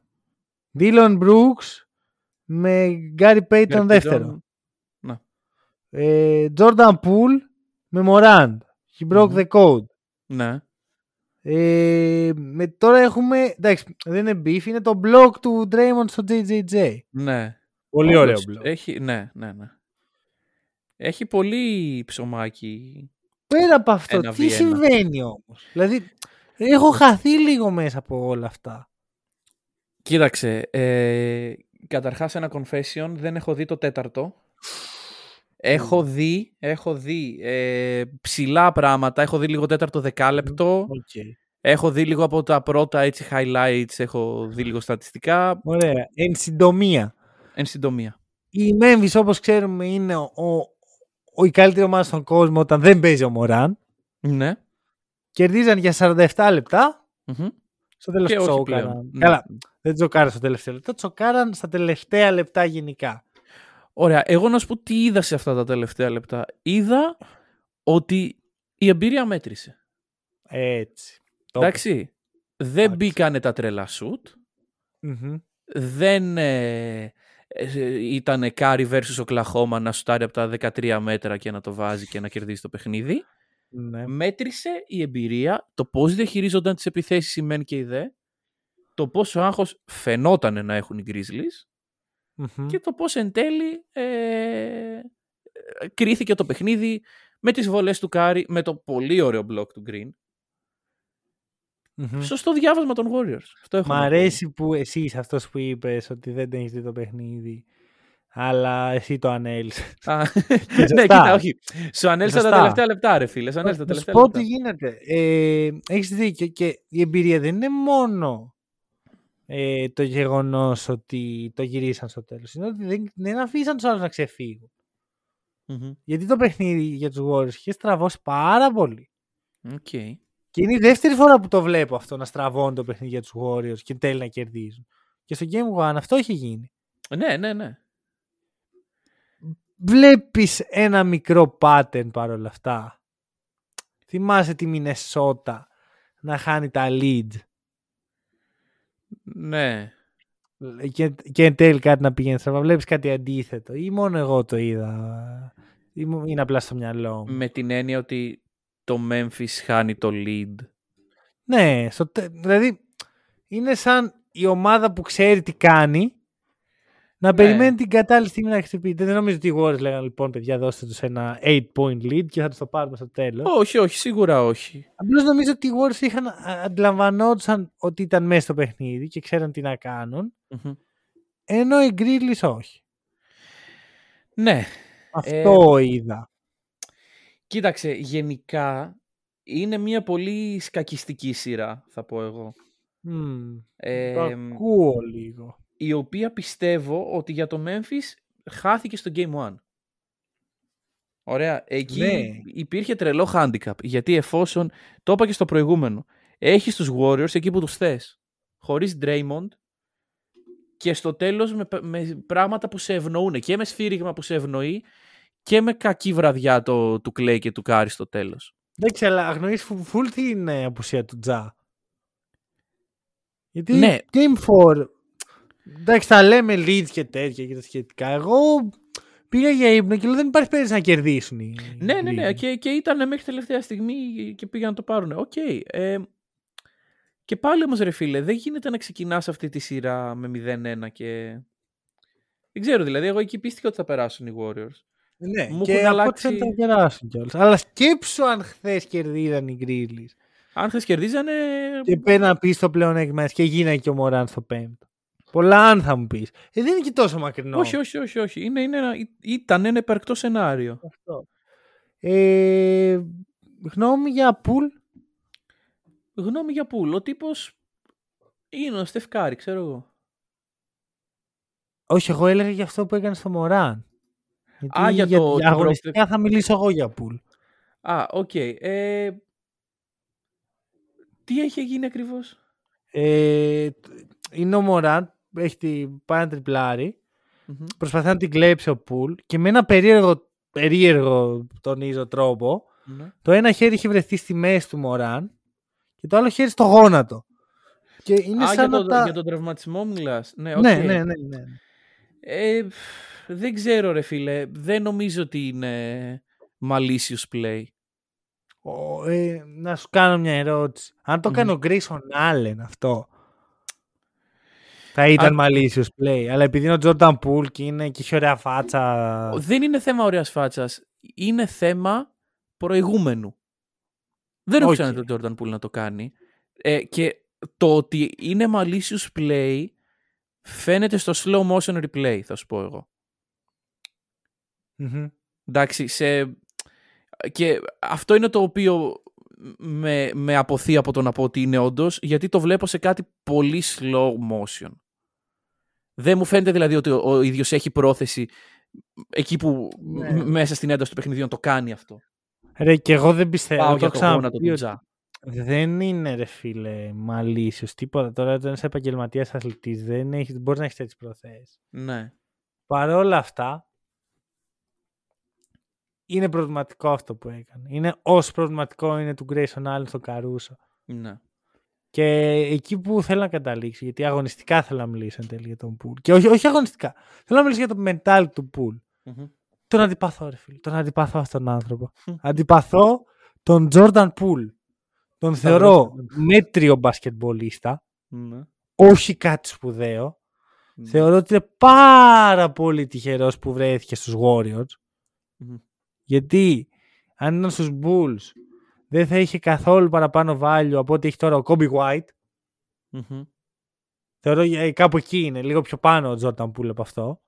Speaker 1: Dylan Brooks με Gary Payton
Speaker 2: Gary
Speaker 1: δεύτερο.
Speaker 2: Payton. Ναι.
Speaker 1: Ε, Jordan Poole με Morant. He broke
Speaker 2: Μμμ.
Speaker 1: the code.
Speaker 2: Ναι.
Speaker 1: Ε, με, τώρα έχουμε. Εντάξει, δεν είναι beef, είναι το blog του Draymond στο JJJ.
Speaker 2: Ναι.
Speaker 1: Πολύ
Speaker 2: Όντως,
Speaker 1: ωραίο blog.
Speaker 2: Έχει, ναι, ναι, ναι. Έχει πολύ ψωμάκι.
Speaker 1: Πέρα από αυτό,
Speaker 2: Ένα
Speaker 1: τι
Speaker 2: V1.
Speaker 1: συμβαίνει όμως; Δηλαδή, έχω χαθεί λίγο μέσα από όλα αυτά.
Speaker 2: Κοίταξε, ε, καταρχάς ένα confession, δεν έχω δει το τέταρτο. Έχω δει, έχω δει ε, ψηλά πράγματα, έχω δει λίγο τέταρτο δεκάλεπτο,
Speaker 1: Okay.
Speaker 2: έχω δει λίγο από τα πρώτα έτσι highlights, έχω δει λίγο στατιστικά,
Speaker 1: Ωραία. Εν συντομία,
Speaker 2: εν συντομία.
Speaker 1: η Memphis όπως ξέρουμε είναι ο, ο, ο η καλύτερη ομάδα στον κόσμο όταν δεν παίζει ο Μωράν.
Speaker 2: Ναι.
Speaker 1: Κερδίζαν για 47 λεπτά.
Speaker 2: Μμμ.
Speaker 1: Στο τέλος
Speaker 2: Και όχι
Speaker 1: τσόκαραν.
Speaker 2: πλέον. Ναι.
Speaker 1: Καλά, δεν τσοκάραν στο τελευταίο λεπτό, τσοκάραν στα τελευταία λεπτά γενικά.
Speaker 2: Ωραία, εγώ να σου πω τι είδα σε αυτά τα τελευταία λεπτά. Είδα ότι η εμπειρία μέτρησε.
Speaker 1: Έτσι. Το
Speaker 2: Εντάξει. Δεν
Speaker 1: Εντάξει.
Speaker 2: μπήκανε τα τρελά σουτ.
Speaker 1: Μμμ.
Speaker 2: δεν ε, ε, ήταν Κάρι versus Οκλαχώμα να σουτάρει από τα 13 μέτρα και να το βάζει και να κερδίσει το παιχνίδι.
Speaker 1: Ναι.
Speaker 2: Μέτρησε η εμπειρία, το πώς διαχειρίζονταν τις επιθέσεις οι μεν και οι δε, το πόσο άγχος φαινόταν να έχουν οι Grizzlies
Speaker 1: Μμμ.
Speaker 2: και το πώς εν τέλει ε, ε, κρίθηκε το παιχνίδι με τις βολές του Κάρι, με το πολύ ωραίο μπλοκ του Green.
Speaker 1: Μμμ.
Speaker 2: Σωστό διάβασμα των Warriors. Αυτό έχω
Speaker 1: Μ'
Speaker 2: να πω.
Speaker 1: αρέσει που εσύ είσαι αυτός που είπες ότι δεν έχεις δει το παιχνίδι. Αλλά εσύ το ανέλυσες.
Speaker 2: Α,
Speaker 1: Και
Speaker 2: ναι,
Speaker 1: σωστά.
Speaker 2: κοίτα, όχι. Σου ανέλυσα τα
Speaker 1: Σωστά.
Speaker 2: τελευταία λεπτά, ρε φίλε. Σου ανέλυσα τα
Speaker 1: Να σου
Speaker 2: τελευταία
Speaker 1: πω
Speaker 2: λεπτά.
Speaker 1: τι γίνεται. Ε, έχεις δίκιο και η εμπειρία δεν είναι μόνο ε, το γεγονός ότι το γυρίσαν στο τέλος. Είναι ότι δεν, δεν αφήσαν τους άλλους να ξεφύγουν.
Speaker 2: Μμμ.
Speaker 1: Γιατί το παιχνίδι για τους Warriors είχε στραβώσει πάρα πολύ.
Speaker 2: Οκ.
Speaker 1: Και είναι η δεύτερη φορά που το βλέπω αυτό να στραβώνει το παιχνίδι για τους Warriors και εν τέλει να κερδίζουν. Και στο Game One αυτό είχε γίνει.
Speaker 2: Ναι, ναι, ναι.
Speaker 1: Βλέπεις ένα μικρό pattern παρόλα αυτά. Θυμάσαι τη Μινεσότα να χάνει τα lead
Speaker 2: Ναι.
Speaker 1: και, και εν τέλει κάτι να πηγαίνει στραβά. Βλέπεις κάτι αντίθετο ή μόνο εγώ το είδα ή μου- είναι απλά στο μυαλό μου.
Speaker 2: Με την έννοια ότι το Memphis χάνει το lead.
Speaker 1: Ναι, στο, τε- δηλαδή είναι σαν η ομάδα που ξέρει τι κάνει να
Speaker 2: Ναι.
Speaker 1: περιμένει την κατάλληλη στιγμή να χτυπήσει. Δεν νομίζω ότι οι Warriors λέγανε λοιπόν παιδιά δώστε τους ένα 8 point lead και θα τους το πάρουμε στο τέλος.
Speaker 2: Όχι, όχι, σίγουρα όχι.
Speaker 1: Απλώς νομίζω ότι οι Warriors είχαν, α- αντιλαμβανόντουσαν ότι ήταν μέσα στο παιχνίδι και ξέραν τι να κάνουν
Speaker 2: Μμμ.
Speaker 1: ενώ οι Grizzlies όχι.
Speaker 2: Ναι.
Speaker 1: Αυτό είδα.
Speaker 2: Κοίταξε, γενικά είναι μια πολύ σκακιστική σειρά, θα πω εγώ.
Speaker 1: Μμμ.
Speaker 2: Ε,
Speaker 1: το ακούω λίγο.
Speaker 2: η οποία πιστεύω ότι για το Memphis χάθηκε στο Game 1. Ωραία. Εκεί
Speaker 1: Ναι.
Speaker 2: υπήρχε τρελό handicap. Γιατί εφόσον, το είπα και στο προηγούμενο, έχεις τους Warriors εκεί που τους θες. Χωρίς Draymond και στο τέλος με, με πράγματα που σε ευνοούν. Και με σφύριγμα που σε ευνοεί και με κακή βραδιά το, του Clay και του Κάρι στο τέλος.
Speaker 1: Εντάξει, αλλά αγνοείς φου- φουλ την ε, απουσία του Τζα. Γιατί
Speaker 2: Ναι.
Speaker 1: Game 4, εντάξει, τα λέμε leads και τέτοια και τα σχετικά. Εγώ πήγα για ύπνο και λέω δεν υπάρχει περίπτωση να κερδίσουν. οι
Speaker 2: Ναι, ναι, ναι.
Speaker 1: Grizzlies.
Speaker 2: Και, και ήταν μέχρι τελευταία στιγμή και πήγαν να το πάρουν. Οκ. ε, και πάλι όμως ρε φίλε, δεν γίνεται να ξεκινάς αυτή τη σειρά με 0-1 και... Δεν ξέρω δηλαδή, εγώ εκεί πείστηκα ότι θα περάσουν οι Warriors.
Speaker 1: Ναι,
Speaker 2: Μου
Speaker 1: και
Speaker 2: έχουν
Speaker 1: από ό,τι
Speaker 2: αλλάξει-
Speaker 1: φαίνεται θα περάσουν κιόλας. Αλλά σκέψου αν χθες κερδίζαν οι Grizzlies
Speaker 2: Αν χθες κερδίζανε...
Speaker 1: και παίρναν εκεί το πλεονέκτημα και γίνανε και ο Μωράν στο πέμπτο. Πολλά αν θα μου πεις. Ε, δεν είναι και τόσο μακρινό.
Speaker 2: Όχι, όχι, όχι, όχι. Είναι, είναι ένα, ήταν ένα υπαρκτό σενάριο.
Speaker 1: Αυτό. Ε, γνώμη για Πουλ.
Speaker 2: γνώμη για Πουλ. Ο τύπος είναι ο Στεφ Κάρι, ξέρω εγώ.
Speaker 1: Όχι, εγώ έλεγα για αυτό που έκανε στο Μωράν. Γιατί
Speaker 2: Α, για το-
Speaker 1: για
Speaker 2: το
Speaker 1: αγωνιστικά θα μιλήσω εγώ για Πουλ.
Speaker 2: Α, οκ. Ε, τι έχει γίνει ακριβώς;
Speaker 1: Ε, είναι ο Μωράν, έχει την μπάλα, ντριπλάρει,
Speaker 2: Μμμ.
Speaker 1: προσπαθεί να την κλέψει ο Πουλ και με ένα περίεργο, περίεργο τονίζω τρόπο,
Speaker 2: Ναι.
Speaker 1: το ένα χέρι έχει βρεθεί στη μέση του Μωράν και το άλλο χέρι στο γόνατο. Και είναι
Speaker 2: Α,
Speaker 1: σαν
Speaker 2: για,
Speaker 1: να
Speaker 2: το,
Speaker 1: τα...
Speaker 2: για τον τραυματισμό μιλάς. Ναι, οκ.
Speaker 1: ναι, ναι, ναι, ναι.
Speaker 2: Ε, πφ, δεν ξέρω ρε φίλε. Δεν νομίζω ότι είναι malicious play.
Speaker 1: Ο, ε, να σου κάνω μια ερώτηση. Αν το
Speaker 2: Μμμ.
Speaker 1: κάνει ο Grayson Allen αυτό, θα ήταν malicious play. Αλλά επειδή είναι ο Jordan Poole και, είναι, και έχει ωραία φάτσα.
Speaker 2: Δεν είναι θέμα ωραίας φάτσας. Είναι θέμα προηγούμενου. Δεν έχω
Speaker 1: Οκ.
Speaker 2: ξαναδεί τον Jordan Poole να το κάνει. Ε, και το ότι είναι malicious play φαίνεται στο slow motion replay, θα σου πω εγώ.
Speaker 1: Μμμ.
Speaker 2: Εντάξει, σε... και αυτό είναι το οποίο με, με απωθεί από το να πω ότι είναι όντως, γιατί το βλέπω σε κάτι πολύ slow motion. Δεν μου φαίνεται δηλαδή ότι ο, ο ίδιος έχει πρόθεση εκεί που
Speaker 1: Ναι.
Speaker 2: μ- μέσα στην ένταση του παιχνιδιού να το κάνει αυτό.
Speaker 1: Ρε, και εγώ δεν πιστεύω.
Speaker 2: Πάω
Speaker 1: το
Speaker 2: για
Speaker 1: έχω
Speaker 2: το γόνατο
Speaker 1: ξαναπεί
Speaker 2: του
Speaker 1: ότι
Speaker 2: Τζα.
Speaker 1: Δεν είναι ρε φίλε malicious τίποτα. Τώρα όταν είσαι επαγγελματίας αθλητής, δεν έχεις, μπορείς να έχεις τέτοιες προθέσεις.
Speaker 2: Ναι.
Speaker 1: Παρ' όλα αυτά, είναι προβληματικό αυτό που έκανε. Είναι όσο προβληματικό είναι του Grayson Allen στο Καρούσο.
Speaker 2: ναι.
Speaker 1: Και εκεί που θέλω να καταλήξω, γιατί αγωνιστικά θέλω να μιλήσω εν τέλει για τον Πουλ. Και όχι, όχι αγωνιστικά. Θέλω να μιλήσω για το mental του Πουλ.
Speaker 2: Μμμ.
Speaker 1: Τον αντιπαθώ, ρε φίλε. Τον αντιπαθώ αυτόν τον άνθρωπο.
Speaker 2: Μμ.
Speaker 1: αντιπαθώ τον Jordan Πουλ. Τον
Speaker 2: Θα
Speaker 1: θεωρώ
Speaker 2: βρω.
Speaker 1: μέτριο μπασκετμπολίστα.
Speaker 2: Ναι.
Speaker 1: Όχι κάτι σπουδαίο.
Speaker 2: Ναι.
Speaker 1: Θεωρώ ότι είναι πάρα πολύ τυχερός που βρέθηκε στους Warriors.
Speaker 2: Μμμ.
Speaker 1: Γιατί αν ήταν στους Bulls δεν θα είχε καθόλου παραπάνω value από ό,τι έχει τώρα ο Kobe White.
Speaker 2: Μμμ.
Speaker 1: Θεωρώ ε, κάπου εκεί είναι, λίγο πιο πάνω ο Jordan Poole από αυτό.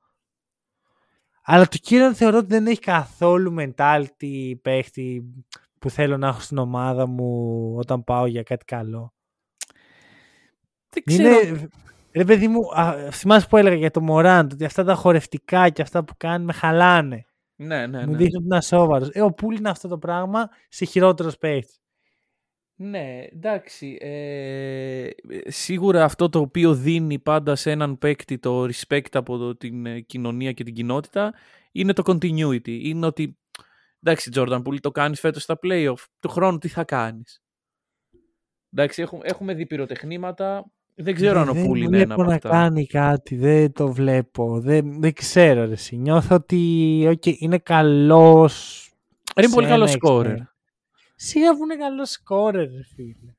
Speaker 1: Αλλά το κύριο θεωρώ ότι δεν έχει καθόλου mentality παίχτη που θέλω να έχω στην ομάδα μου όταν πάω για κάτι καλό.
Speaker 2: Δεν ξέρω.
Speaker 1: Είναι, ρε παιδί μου, α, θυμάσαι που έλεγα για το Μωράντ, ότι αυτά τα χορευτικά και αυτά που κάνει με χαλάνε.
Speaker 2: Ναι, ναι,
Speaker 1: Μου
Speaker 2: ναι.
Speaker 1: δείχνουν ότι είναι ασόβαρος. Ε, ο Πούλ είναι αυτό το πράγμα σε χειρότερο παίχτη.
Speaker 2: Ναι, εντάξει. Ε, σίγουρα αυτό το οποίο δίνει πάντα σε έναν παίκτη το respect από το- την ε, κοινωνία και την κοινότητα είναι το continuity. Είναι ότι, εντάξει Jordan, που το κάνεις φέτος στα playoff, του χρόνου τι θα κάνεις; Εντάξει, έχουμε, έχουμε δει πυροτεχνήματα. Δεν ξέρω αν ο Πούλ είναι ένα
Speaker 1: βλέπω
Speaker 2: από
Speaker 1: να
Speaker 2: αυτά.
Speaker 1: κάνει κάτι, δεν το βλέπω. Δεν, δεν ξέρω ρε εσύ. Νιώθω ότι okay, είναι καλός.
Speaker 2: Είναι
Speaker 1: σε
Speaker 2: πολύ καλός
Speaker 1: ένα
Speaker 2: σκόρερ.
Speaker 1: extent. Σιγά που είναι καλός σκόρερ, ρε φίλε.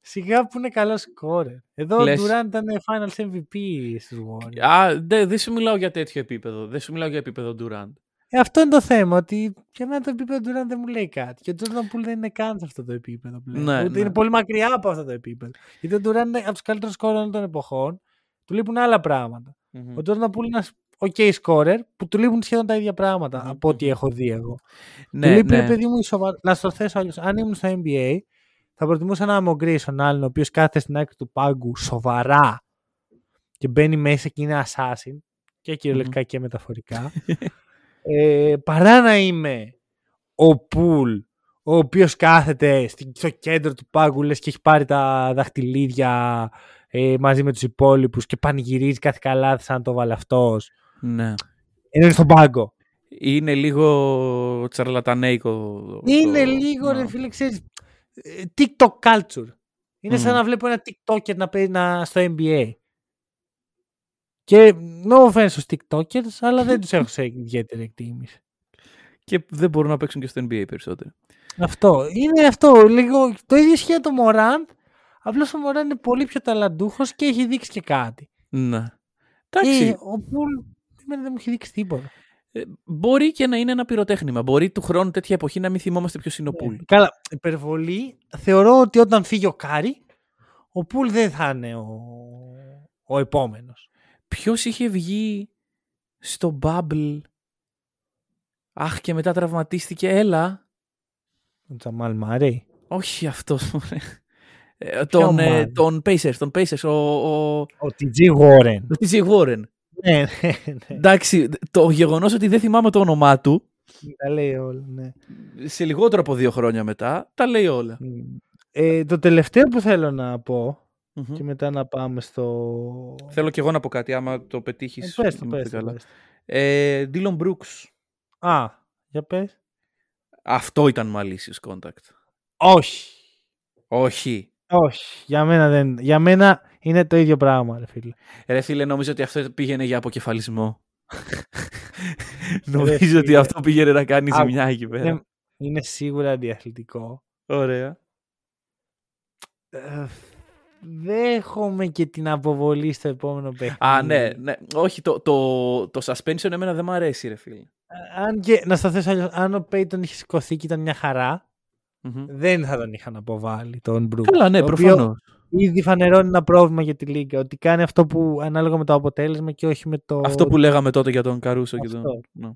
Speaker 1: Σιγά που είναι καλός σκόρερ. Εδώ
Speaker 2: Λες-
Speaker 1: ο Durant ήταν finals MVP στους Warriors.
Speaker 2: Α, δεν δεν σου μιλάω για τέτοιο επίπεδο. Δεν σου μιλάω για επίπεδο Durant.
Speaker 1: Ε, αυτό είναι το θέμα, ότι για μένα το επίπεδο του Durant δεν μου λέει κάτι. Και ο Jordan Poole δεν είναι καν σε αυτό το επίπεδο πλέον.
Speaker 2: Ναι,
Speaker 1: Ούτε
Speaker 2: ναι.
Speaker 1: είναι πολύ μακριά από αυτό το επίπεδο. Γιατί ο Durant είναι από τους καλύτερους σκόρερ όλων των εποχών. Του λείπουν άλλα πράγματα.
Speaker 2: Μμμ.
Speaker 1: Ο Jordan Poole είναι ένας OK scorer που του λείπουν σχεδόν τα ίδια πράγματα
Speaker 2: Μμμ,
Speaker 1: από ό,τι
Speaker 2: μμμ.
Speaker 1: έχω δει εγώ.
Speaker 2: Ναι,
Speaker 1: του λείπει,
Speaker 2: ναι.
Speaker 1: ρε παιδί μου, η σοβα- να στο θέσω αλλιώς. Αν ήμουν στο NBA, θα προτιμούσα να είμαι ο Grayson Allen, ο οποίος κάθεται στην άκρη του πάγκου σοβαρά και μπαίνει μέσα και είναι assassin. Και κυριολεκτικά και μεταφορικά. ε, παρά να είμαι ο Πουλ, ο οποίος κάθεται στη- στο κέντρο του πάγκου λες και έχει πάρει τα δαχτυλίδια ε, μαζί με τους υπόλοιπους και πανηγυρίζει κάθε καλά σαν το βάλε αυτός.
Speaker 2: ναι.
Speaker 1: Είναι στον πάγκο.
Speaker 2: Είναι λίγο τσαρλατανέικο.
Speaker 1: Είναι
Speaker 2: το-
Speaker 1: λίγο,
Speaker 2: ναι.
Speaker 1: ρε φίλε, ξέρεις, ε, TikTok culture. Είναι σαν
Speaker 2: Μμμ.
Speaker 1: να βλέπω ένα TikToker να παίζει να- στο NBA. Και no offense στους TikTokers, αλλά δεν τους έχω σε ιδιαίτερη εκτίμηση.
Speaker 2: Και δεν μπορούν να παίξουν και στο NBA περισσότερο.
Speaker 1: Αυτό. Είναι αυτό. Λίγο, το ίδιο ισχύει για το Μωράν. Απλώς ο Μωράν είναι πολύ πιο ταλαντούχος και έχει δείξει και κάτι.
Speaker 2: Ναι. Εντάξει.
Speaker 1: Ε, ο Πουλ εμένα δεν μου έχει δείξει τίποτα.
Speaker 2: ε, μπορεί και να είναι ένα πυροτέχνημα. Μπορεί του χρόνου τέτοια εποχή να μην θυμόμαστε ποιος είναι ο Πούλ.
Speaker 1: Ε, Καλά, υπερβολή. Θεωρώ ότι όταν φύγει ο Κάρι, ο Πουλ δεν θα είναι ο, ο επόμενος.
Speaker 2: Ποιος είχε βγει στο Bubble; Αχ, και μετά τραυματίστηκε. Έλα.
Speaker 1: Ο Τζαμάλ Μάρεϊ.
Speaker 2: Όχι αυτός. Ε, τον, ε,
Speaker 1: ομάδα;
Speaker 2: τον Pacers, τον Pacers, ο, ο,
Speaker 1: Ο TG Warren.
Speaker 2: ο TJ Warren.
Speaker 1: ναι, ναι, ναι.
Speaker 2: Εντάξει, το γεγονός ότι δεν θυμάμαι το όνομά του
Speaker 1: Τα λέει όλα, ναι.
Speaker 2: σε λιγότερο από δύο χρόνια μετά τα λέει όλα.
Speaker 1: Ε, το τελευταίο που θέλω να πω
Speaker 2: Μμμ.
Speaker 1: και μετά να πάμε στο...
Speaker 2: Θέλω και εγώ να πω κάτι, άμα το πετύχεις.
Speaker 1: Ε, πες το, πες το, πες το.
Speaker 2: Ε, Dylan Brooks.
Speaker 1: Α, για πες.
Speaker 2: Αυτό ήταν malicious contact.
Speaker 1: Όχι.
Speaker 2: Όχι.
Speaker 1: Όχι. Για μένα, δεν... για μένα είναι το ίδιο πράγμα, ρε φίλε.
Speaker 2: Ρε φίλε, νομίζω ότι αυτό πήγαινε για αποκεφαλισμό.
Speaker 1: Ρε
Speaker 2: νομίζω ότι
Speaker 1: φίλε.
Speaker 2: αυτό πήγαινε να κάνει
Speaker 1: Α,
Speaker 2: ζημιά εκεί πέρα.
Speaker 1: Είναι, είναι σίγουρα αντιαθλητικό.
Speaker 2: Ωραία.
Speaker 1: Ε, δέχομαι και την αποβολή στο επόμενο παιχνίδι.
Speaker 2: Α, ναι, ναι. Όχι, το, το, το suspension εμένα δεν μου αρέσει, ρε φίλε.
Speaker 1: Αν και, να στο θέσω αλλιώς, αν ο Πέιτον είχε σηκωθεί και ήταν μια χαρά,
Speaker 2: Μμμ.
Speaker 1: δεν θα τον είχαν αποβάλει τον Μπρουκ.
Speaker 2: Καλά, ναι,
Speaker 1: το οποίο
Speaker 2: προφανώς.
Speaker 1: Ήδη φανερώνει ένα πρόβλημα για τη Λίγκα. Ότι κάνει αυτό που ανάλογα με το αποτέλεσμα και όχι με το.
Speaker 2: Αυτό που λέγαμε τότε για τον Καρούσο και τον.
Speaker 1: Αυτό.
Speaker 2: Ναι.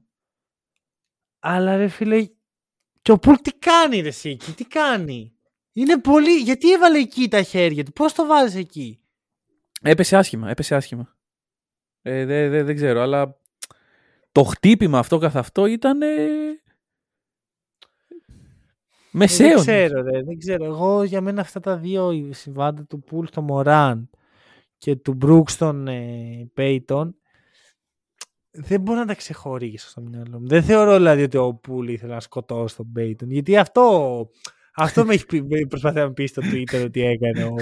Speaker 1: Αλλά ρε φίλε. Και ο Πουλ τι κάνει, ρε Σίκη, τι κάνει; Είναι πολύ. Γιατί έβαλε εκεί τα χέρια του, πώς το βάζεις εκεί;
Speaker 2: Έπεσε άσχημα, έπεσε άσχημα. Ε, δεν δε, δεν ξέρω, αλλά το χτύπημα αυτό καθ' αυτό ήταν. Ε...
Speaker 1: Ε,
Speaker 2: Μεσαίων.
Speaker 1: Δεν ξέρω, ρε, δεν ξέρω. Εγώ για μένα αυτά τα δύο συμβάντα του Πουλ στο Μωράν και του Μπρουκ στον ε, Πέιτον δεν μπορώ να τα ξεχωρίσω στο μυαλό μου. Δεν θεωρώ δηλαδή ότι ο Πουλ ήθελε να σκοτώσει τον Πέιτον. Γιατί αυτό, αυτό με έχει πει, με προσπαθεί να μου πει στο Twitter ότι έκανε ο,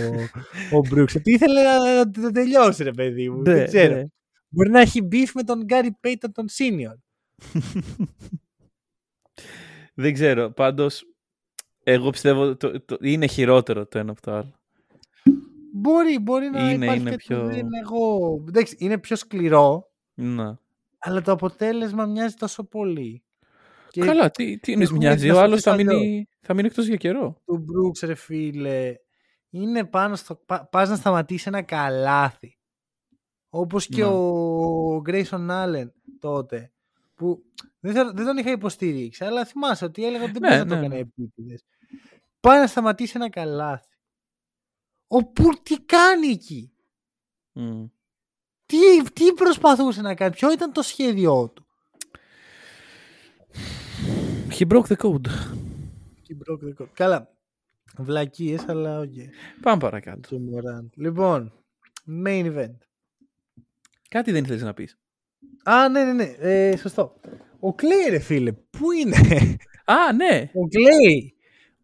Speaker 1: ο Μπρουκ. Ότι ήθελε να, να το τελειώσει, ρε παιδί μου.
Speaker 2: Ναι,
Speaker 1: δεν ξέρω.
Speaker 2: ναι.
Speaker 1: Μπορεί να έχει beef με τον Γκάρι Πέιτον τον senior.
Speaker 2: Δεν ξέρω. Πάντως, εγώ πιστεύω το, το, είναι χειρότερο το ένα από το άλλο.
Speaker 1: Μπορεί, μπορεί να
Speaker 2: Είναι-
Speaker 1: υπάρχει
Speaker 2: είναι
Speaker 1: κάτι
Speaker 2: πιο-
Speaker 1: που δεν εγώ... Εντάξει, είναι πιο σκληρό,
Speaker 2: Να.
Speaker 1: αλλά το αποτέλεσμα μοιάζει τόσο πολύ. Και
Speaker 2: Καλά, τι, τι εννοείς
Speaker 1: έχουμε
Speaker 2: μοιάζει.
Speaker 1: να
Speaker 2: Ο
Speaker 1: στο
Speaker 2: άλλος θα
Speaker 1: θες
Speaker 2: μείνει, θα μείνει εκτός για καιρό.
Speaker 1: του Μπρούξ, ρε φίλε, είναι πάνω στο... πα- Πας να σταματήσει ένα καλάθι. Όπως και
Speaker 2: Ναι.
Speaker 1: ο Grayson Allen τότε, που δεν, θα- δεν τον είχα υποστηρίξει, αλλά θυμάσαι ότι έλεγα ότι δεν
Speaker 2: Ναι,
Speaker 1: μπορεί να το
Speaker 2: ναι,
Speaker 1: έκανε
Speaker 2: ναι.
Speaker 1: επίτηδες. Πάει να σταματήσει ένα καλάθι. Ο Πουλ τι κάνει εκεί;
Speaker 2: Μμ.
Speaker 1: Τι, τι προσπαθούσε να κάνει, ποιο ήταν το σχέδιό του;
Speaker 2: He broke the code.
Speaker 1: Και broke the code. Καλά. Βλακίες, αλλά οκ.
Speaker 2: Πάμε παρακάτω.
Speaker 1: Του Morant. Λοιπόν, main event.
Speaker 2: Κάτι δεν ήθελες να πεις.
Speaker 1: Α, ναι, ναι, ναι. Ε, σωστό. Ο Κλέι, ρε φίλε, πού είναι;
Speaker 2: Α, ναι.
Speaker 1: ο Κλέι,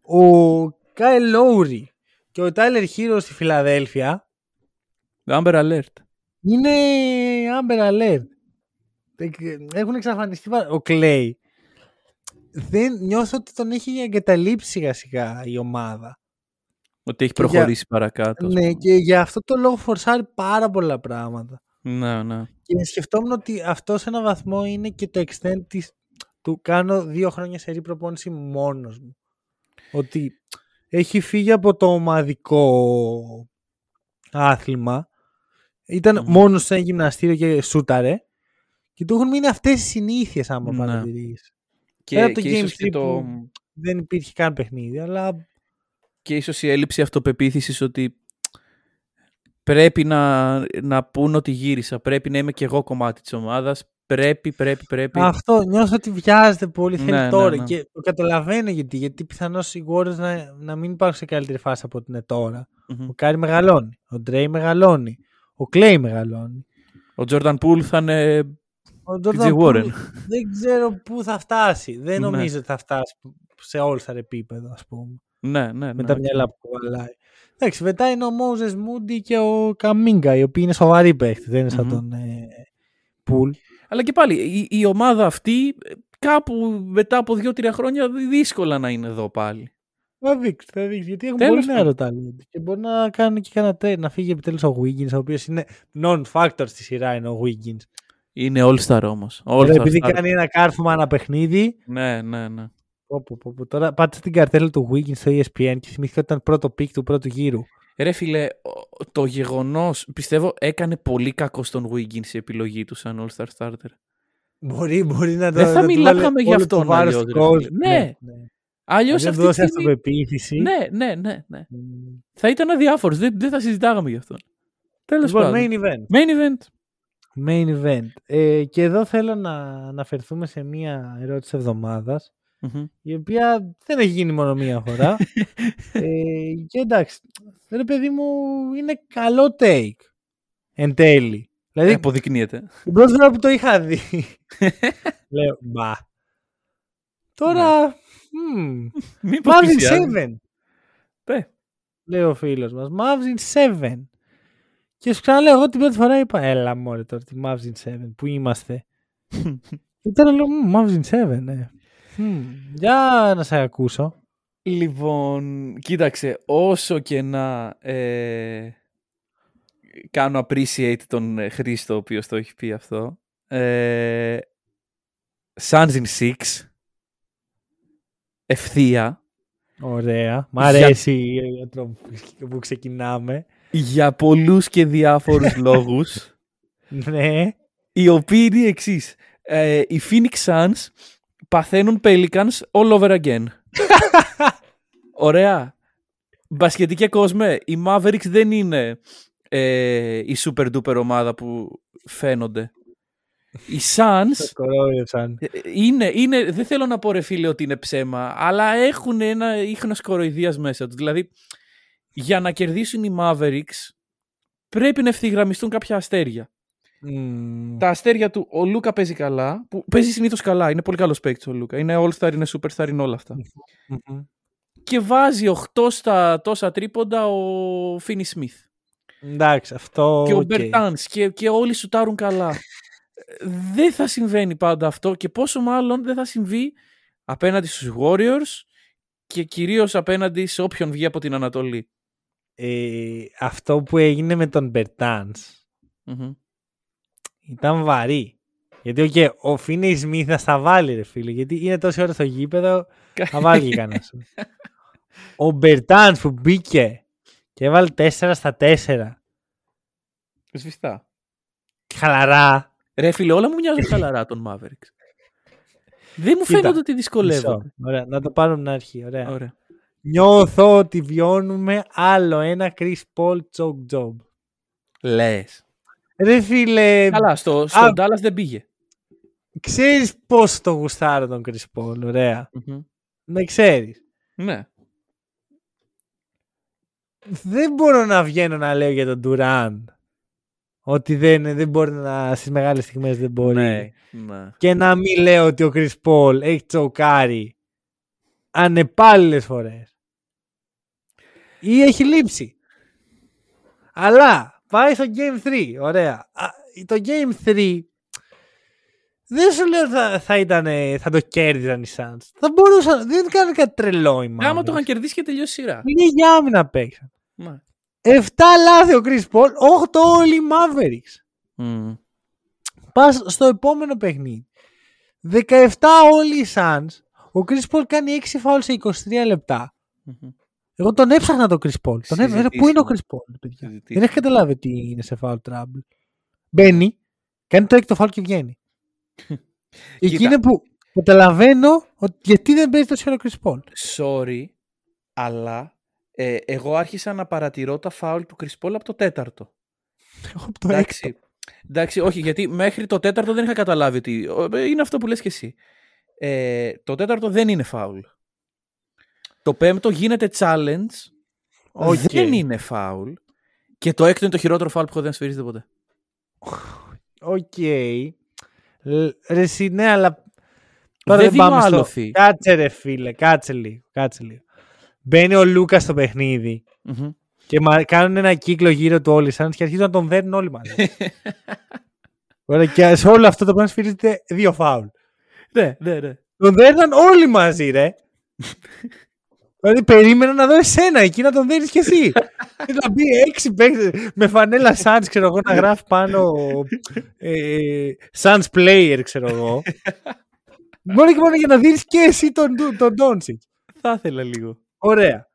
Speaker 1: ο Κάι Λόουρι και ο Τάιλερ Χίρο στη Φιλαδέλφια
Speaker 2: Amber Alert.
Speaker 1: είναι Amber Alert. Έχουν εξαφανιστεί. πάρα- Ο Κλέι. Δεν νιώθω ότι τον έχει εγκαταλείψει σιγά σιγά η ομάδα.
Speaker 2: Ότι έχει
Speaker 1: Και για-
Speaker 2: προχωρήσει παρακάτω. ας
Speaker 1: Ναι,
Speaker 2: πούμε.
Speaker 1: και για αυτό το λόγο φορσάρει πάρα πολλά πράγματα.
Speaker 2: Ναι, ναι.
Speaker 1: Και σκεφτόμουν ότι αυτό σε έναν βαθμό είναι και το extent της, του κάνω δύο χρόνια σε προπόνηση μόνος μου. Ότι έχει φύγει από το ομαδικό άθλημα. Ήταν
Speaker 2: Μμμ.
Speaker 1: μόνος σε ένα γυμναστήριο και σούταρε. Και του έχουν μείνει αυτές οι συνήθειες άμα
Speaker 2: Ναι.
Speaker 1: παρατηρείς.
Speaker 2: Και,
Speaker 1: Πέρα από το
Speaker 2: και,
Speaker 1: Game
Speaker 2: ίσως και,
Speaker 1: 3
Speaker 2: το,
Speaker 1: που- Δεν υπήρχε καν παιχνίδι, αλλά
Speaker 2: και ίσως η έλλειψη αυτοπεποίθησης ότι πρέπει να, να πούν ότι γύρισα. Πρέπει να είμαι και εγώ κομμάτι της ομάδας. Πρέπει, πρέπει, πρέπει.
Speaker 1: Αυτό νιώθω ότι βιάζεται πολύ. Θέλει
Speaker 2: Ναι, ναι,
Speaker 1: τώρα.
Speaker 2: ναι.
Speaker 1: Και το καταλαβαίνω γιατί. Γιατί πιθανώς οι Warriors να, να μην υπάρχουν σε καλύτερη φάση από ό,τι είναι τώρα.
Speaker 2: Μμμ.
Speaker 1: Ο Κάρι μεγαλώνει. Ο Ντρέι μεγαλώνει. Ο Κλέι μεγαλώνει.
Speaker 2: Ο Jordan Poole θα είναι
Speaker 1: Ο
Speaker 2: PG
Speaker 1: Jordan
Speaker 2: Warren.
Speaker 1: Poole δεν ξέρω πού θα φτάσει. Δεν
Speaker 2: Ναι.
Speaker 1: νομίζω ότι θα φτάσει σε all-star επίπεδο, ας πούμε.
Speaker 2: Ναι, ναι, ναι.
Speaker 1: με τα
Speaker 2: οκ.
Speaker 1: μυαλά που κουβαλάει. Εντάξει, μετά είναι ο Moses Moody και ο Κουμίνγκα, οι οποίοι είναι σοβαροί παίχτες. Δεν είναι σαν
Speaker 2: Μμμ.
Speaker 1: τον ε, Πουλ.
Speaker 2: Αλλά και πάλι, η, η ομάδα αυτή ε, κάπου μετά από δύο-τρία χρόνια δύσκολα να είναι εδώ πάλι.
Speaker 1: Θα δείξει, θα δείξει. Γιατί έχουν
Speaker 2: Τέλος
Speaker 1: πολύ
Speaker 2: πάντων.
Speaker 1: νεαρό talent. Και μπορεί να κάνει και κανένα trade, να φύγει επιτέλους ο Wiggins, ο οποίος είναι non-factor στη σειρά είναι ο Wiggins.
Speaker 2: Είναι all-star όμως.
Speaker 1: Τώρα,
Speaker 2: All-star
Speaker 1: επειδή
Speaker 2: star.
Speaker 1: κάνει ένα κάρφωμα ένα παιχνίδι.
Speaker 2: Ναι, ναι, ναι.
Speaker 1: Πω, πω, πω, πω. Τώρα πάτησε την καρτέλα του Wiggins στο ESPN και θυμήθηκα ότι ήταν πρώτο pick του πρώτου γύρου.
Speaker 2: Ρε φίλε, ο- το γεγονός, πιστεύω, έκανε πολύ κακό στον Wiggins η επιλογή του σαν all-star starter.
Speaker 1: Μπορεί, μπορεί να το.
Speaker 2: Δεν θα
Speaker 1: να του
Speaker 2: μιλάγαμε
Speaker 1: βάλε
Speaker 2: γι'
Speaker 1: όλο
Speaker 2: αυτόν
Speaker 1: το βάρος
Speaker 2: αλλιώς,
Speaker 1: του
Speaker 2: ρε
Speaker 1: coach.
Speaker 2: φίλε. Ναι.
Speaker 1: ναι.
Speaker 2: Αλλιώς
Speaker 1: Δεν
Speaker 2: αυτή
Speaker 1: του
Speaker 2: τη
Speaker 1: δώσει
Speaker 2: στιγμή...
Speaker 1: αυτοπεποίθηση.
Speaker 2: Ναι, ναι, ναι, ναι.
Speaker 1: Μμ.
Speaker 2: Θα ήταν αδιάφορος. Δεν, δεν θα συζητάγαμε γι' αυτό. Τέλος
Speaker 1: Λοιπόν,
Speaker 2: πάντων.
Speaker 1: main event.
Speaker 2: Main event.
Speaker 1: Main event. Ε, και εδώ θέλω να αναφερθούμε σε μία ερώτηση εβδομάδας
Speaker 2: Μμμ.
Speaker 1: η οποία δεν έχει γίνει μόνο μία φορά. ε, και εντάξει, ρε παιδί μου, είναι καλό take εν τέλει. Δηλαδή,
Speaker 2: Ε, αποδεικνύεται.
Speaker 1: την πρώτη φορά που το είχα δει, λέω, μπα. Τώρα, μμ,
Speaker 2: Μήπως
Speaker 1: Mavs in
Speaker 2: πλησιάζει.
Speaker 1: 7,
Speaker 2: Πε.
Speaker 1: λέει ο φίλος μας. Mavs in 7. Και σου ξαναλέω, εγώ την πρώτη φορά είπα, έλα μωρέ τώρα, τη Mavs in 7, που είμαστε; Και τώρα λέω, «Μμ, Mavs in 7, ναι. Μμ, Για να σε ακούσω.
Speaker 2: Λοιπόν, κοίταξε, όσο και να ε, κάνω appreciate τον ε, Χρήστο ο οποίος το έχει πει αυτό, ε, Suns in 6, ευθεία,
Speaker 1: Ωραία. Μ' αρέσει ο τρόπο που ξεκινάμε.
Speaker 2: Για πολλούς και διάφορους λόγους,
Speaker 1: Ναι.
Speaker 2: οι οποίοι είναι οι εξής. Ε, οι Phoenix Suns παθαίνουν Pelicans all over again. Ωραία. Μπασκετικέ κόσμε, οι Mavericks δεν είναι ε, η super duper ομάδα που φαίνονται. Οι Suns
Speaker 1: Το κορόιδεψαν.
Speaker 2: ε, είναι, είναι, δεν θέλω να πω ρε φίλε ότι είναι ψέμα, αλλά έχουν ένα ίχνος κοροϊδίας μέσα τους. Δηλαδή, για να κερδίσουν οι Mavericks, πρέπει να ευθυγραμμιστούν κάποια αστέρια.
Speaker 1: Μμ.
Speaker 2: Τα αστέρια του, ο Λούκα παίζει καλά, που παίζει συνήθως καλά, είναι πολύ καλός παίκτης ο Λούκα. Είναι All-Star, είναι Superstar, είναι όλα αυτά.
Speaker 1: Μμμ.
Speaker 2: Και βάζει 8 στα τόσα τρίποντα ο Φίνι Σμιθ.
Speaker 1: Εντάξει, αυτό.
Speaker 2: και ο
Speaker 1: οκ.
Speaker 2: Μπερτάνς και, και όλοι σουτάρουν καλά. Ε, δεν θα συμβαίνει πάντα αυτό και πόσο μάλλον δεν θα συμβεί απέναντι στους Warriors και κυρίως απέναντι σε όποιον βγει από την Ανατολή.
Speaker 1: Ε, αυτό που έγινε με τον Μπερτάνς
Speaker 2: Μμμ.
Speaker 1: ήταν βαρύ. Γιατί okay, ο Φίνεϊ Σμιθ θα στα βάλει, ρε φίλε. Γιατί είναι τόση ώρα στο γήπεδο, θα βάλει και κανένας. ο Μπερτάνς που μπήκε και έβαλε 4 στα 4.
Speaker 2: Σβηστά.
Speaker 1: Χαλαρά.
Speaker 2: Ρε φίλε, όλα μου μοιάζουν χαλαρά των Mavericks. Δεν μου
Speaker 1: Κοίτα,
Speaker 2: φαίνεται ότι δυσκολεύονται.
Speaker 1: Μισό. Ωραία, να το πάρουμε από την αρχή. Ωραία.
Speaker 2: Ωραία.
Speaker 1: Νιώθω ότι βιώνουμε άλλο ένα Chris Paul choke job.
Speaker 2: Λες.
Speaker 1: Ρε φίλε,
Speaker 2: Καλά, στο, στο
Speaker 1: α-
Speaker 2: Dallas δεν πήγε.
Speaker 1: ξέρεις πώς το γουστάρω τον Chris Paul, ωραία.
Speaker 2: Μμμ.
Speaker 1: Με ξέρεις.
Speaker 2: Ναι.
Speaker 1: Δεν μπορώ να βγαίνω να λέω για τον Durant ότι δεν, δεν μπορεί να στις μεγάλες στιγμές δεν μπορεί.
Speaker 2: Ναι. ναι.
Speaker 1: Και να μην λέω ότι ο Chris Paul έχει τσοκάρει ανεπάλληλες φορές. Ή έχει λείψει. Αλλά πάει στο Game 3. Ωραία. Α, το Game 3 δεν σου λέω θα, θα, ήταν, θα το κέρδιζαν οι Suns. Θα μπορούσαν. Δεν κάνουν κάτι τρελό οι
Speaker 2: Άμα το
Speaker 1: Mavericks.
Speaker 2: είχαν κερδίσει και τελειώσει η σειρά.
Speaker 1: Είναι για άμυνα παίξαν.
Speaker 2: Ναι.
Speaker 1: 7 λάθη ο Chris Paul, 8 όλοι οι Mavericks.
Speaker 2: Μμ.
Speaker 1: Πας στο επόμενο παιχνίδι. 17 όλοι οι Suns. Ο Chris Paul κάνει 6 φάουλ σε 23 λεπτά.
Speaker 2: Μμμ.
Speaker 1: Εγώ τον έψαχνα τον Chris Paul. Τον έψαχνα. Πού είναι ο Chris Paul, παιδιά;
Speaker 2: Συζητήσιμο.
Speaker 1: Δεν έχει καταλάβει ότι είναι σε foul trouble. Μπαίνει, κάνει το έκτο foul και βγαίνει. Εκεί
Speaker 2: Κοίτα.
Speaker 1: είναι που καταλαβαίνω ότι γιατί δεν παίζει τόσο ώρα ο Chris Paul.
Speaker 2: Sorry, αλλά ε, εγώ άρχισα να παρατηρώ τα φάουλ του Chris Paul από το τέταρτο.
Speaker 1: Εγώ από το έκτο.
Speaker 2: Εντάξει. Εντάξει, όχι, γιατί μέχρι το τέταρτο δεν είχα καταλάβει ότι. ε, Είναι αυτό που λες και εσύ. Ε, το τέταρτο δεν είναι φάουλ. Το πέμπτο γίνεται challenge.
Speaker 1: Οκ.
Speaker 2: Δεν είναι φάουλ. Και το έκτο είναι το χειρότερο φάουλ που έχω δει να σφυρίζεται ποτέ.
Speaker 1: Οκ. Λ- Ρε εσύ, ναι, αλλά. Τώρα
Speaker 2: Δεν
Speaker 1: δεν πάμε
Speaker 2: δίνω
Speaker 1: στο...
Speaker 2: άλλοθι.
Speaker 1: Κάτσε ρε φίλε, κάτσε λίγο, κάτσε λίγο. Μπαίνει ο Λούκας στο παιχνίδι
Speaker 2: Μμμ.
Speaker 1: και μα... κάνουν ένα κύκλο γύρω του όλοι σαν και αρχίζουν να τον δέρνουν όλοι μαζί. Ωραία, και σε όλο αυτό το πράγμα σφυρίζεται δύο φάουλ.
Speaker 2: ναι, ναι, ναι.
Speaker 1: Τον δέρναν όλοι μαζί, ρε. Δηλαδή περίμενα να δω εσένα εκεί να τον δέρνει κι εσύ. Και να μπει έξι παίκτες με φανέλα Suns, ξέρω εγώ, να γράφει πάνω ε, Suns player, ξέρω εγώ. Μόνο και μόνο για να δει και εσύ τον, τον Doncic.
Speaker 2: Θα ήθελα λίγο.
Speaker 1: Ωραία.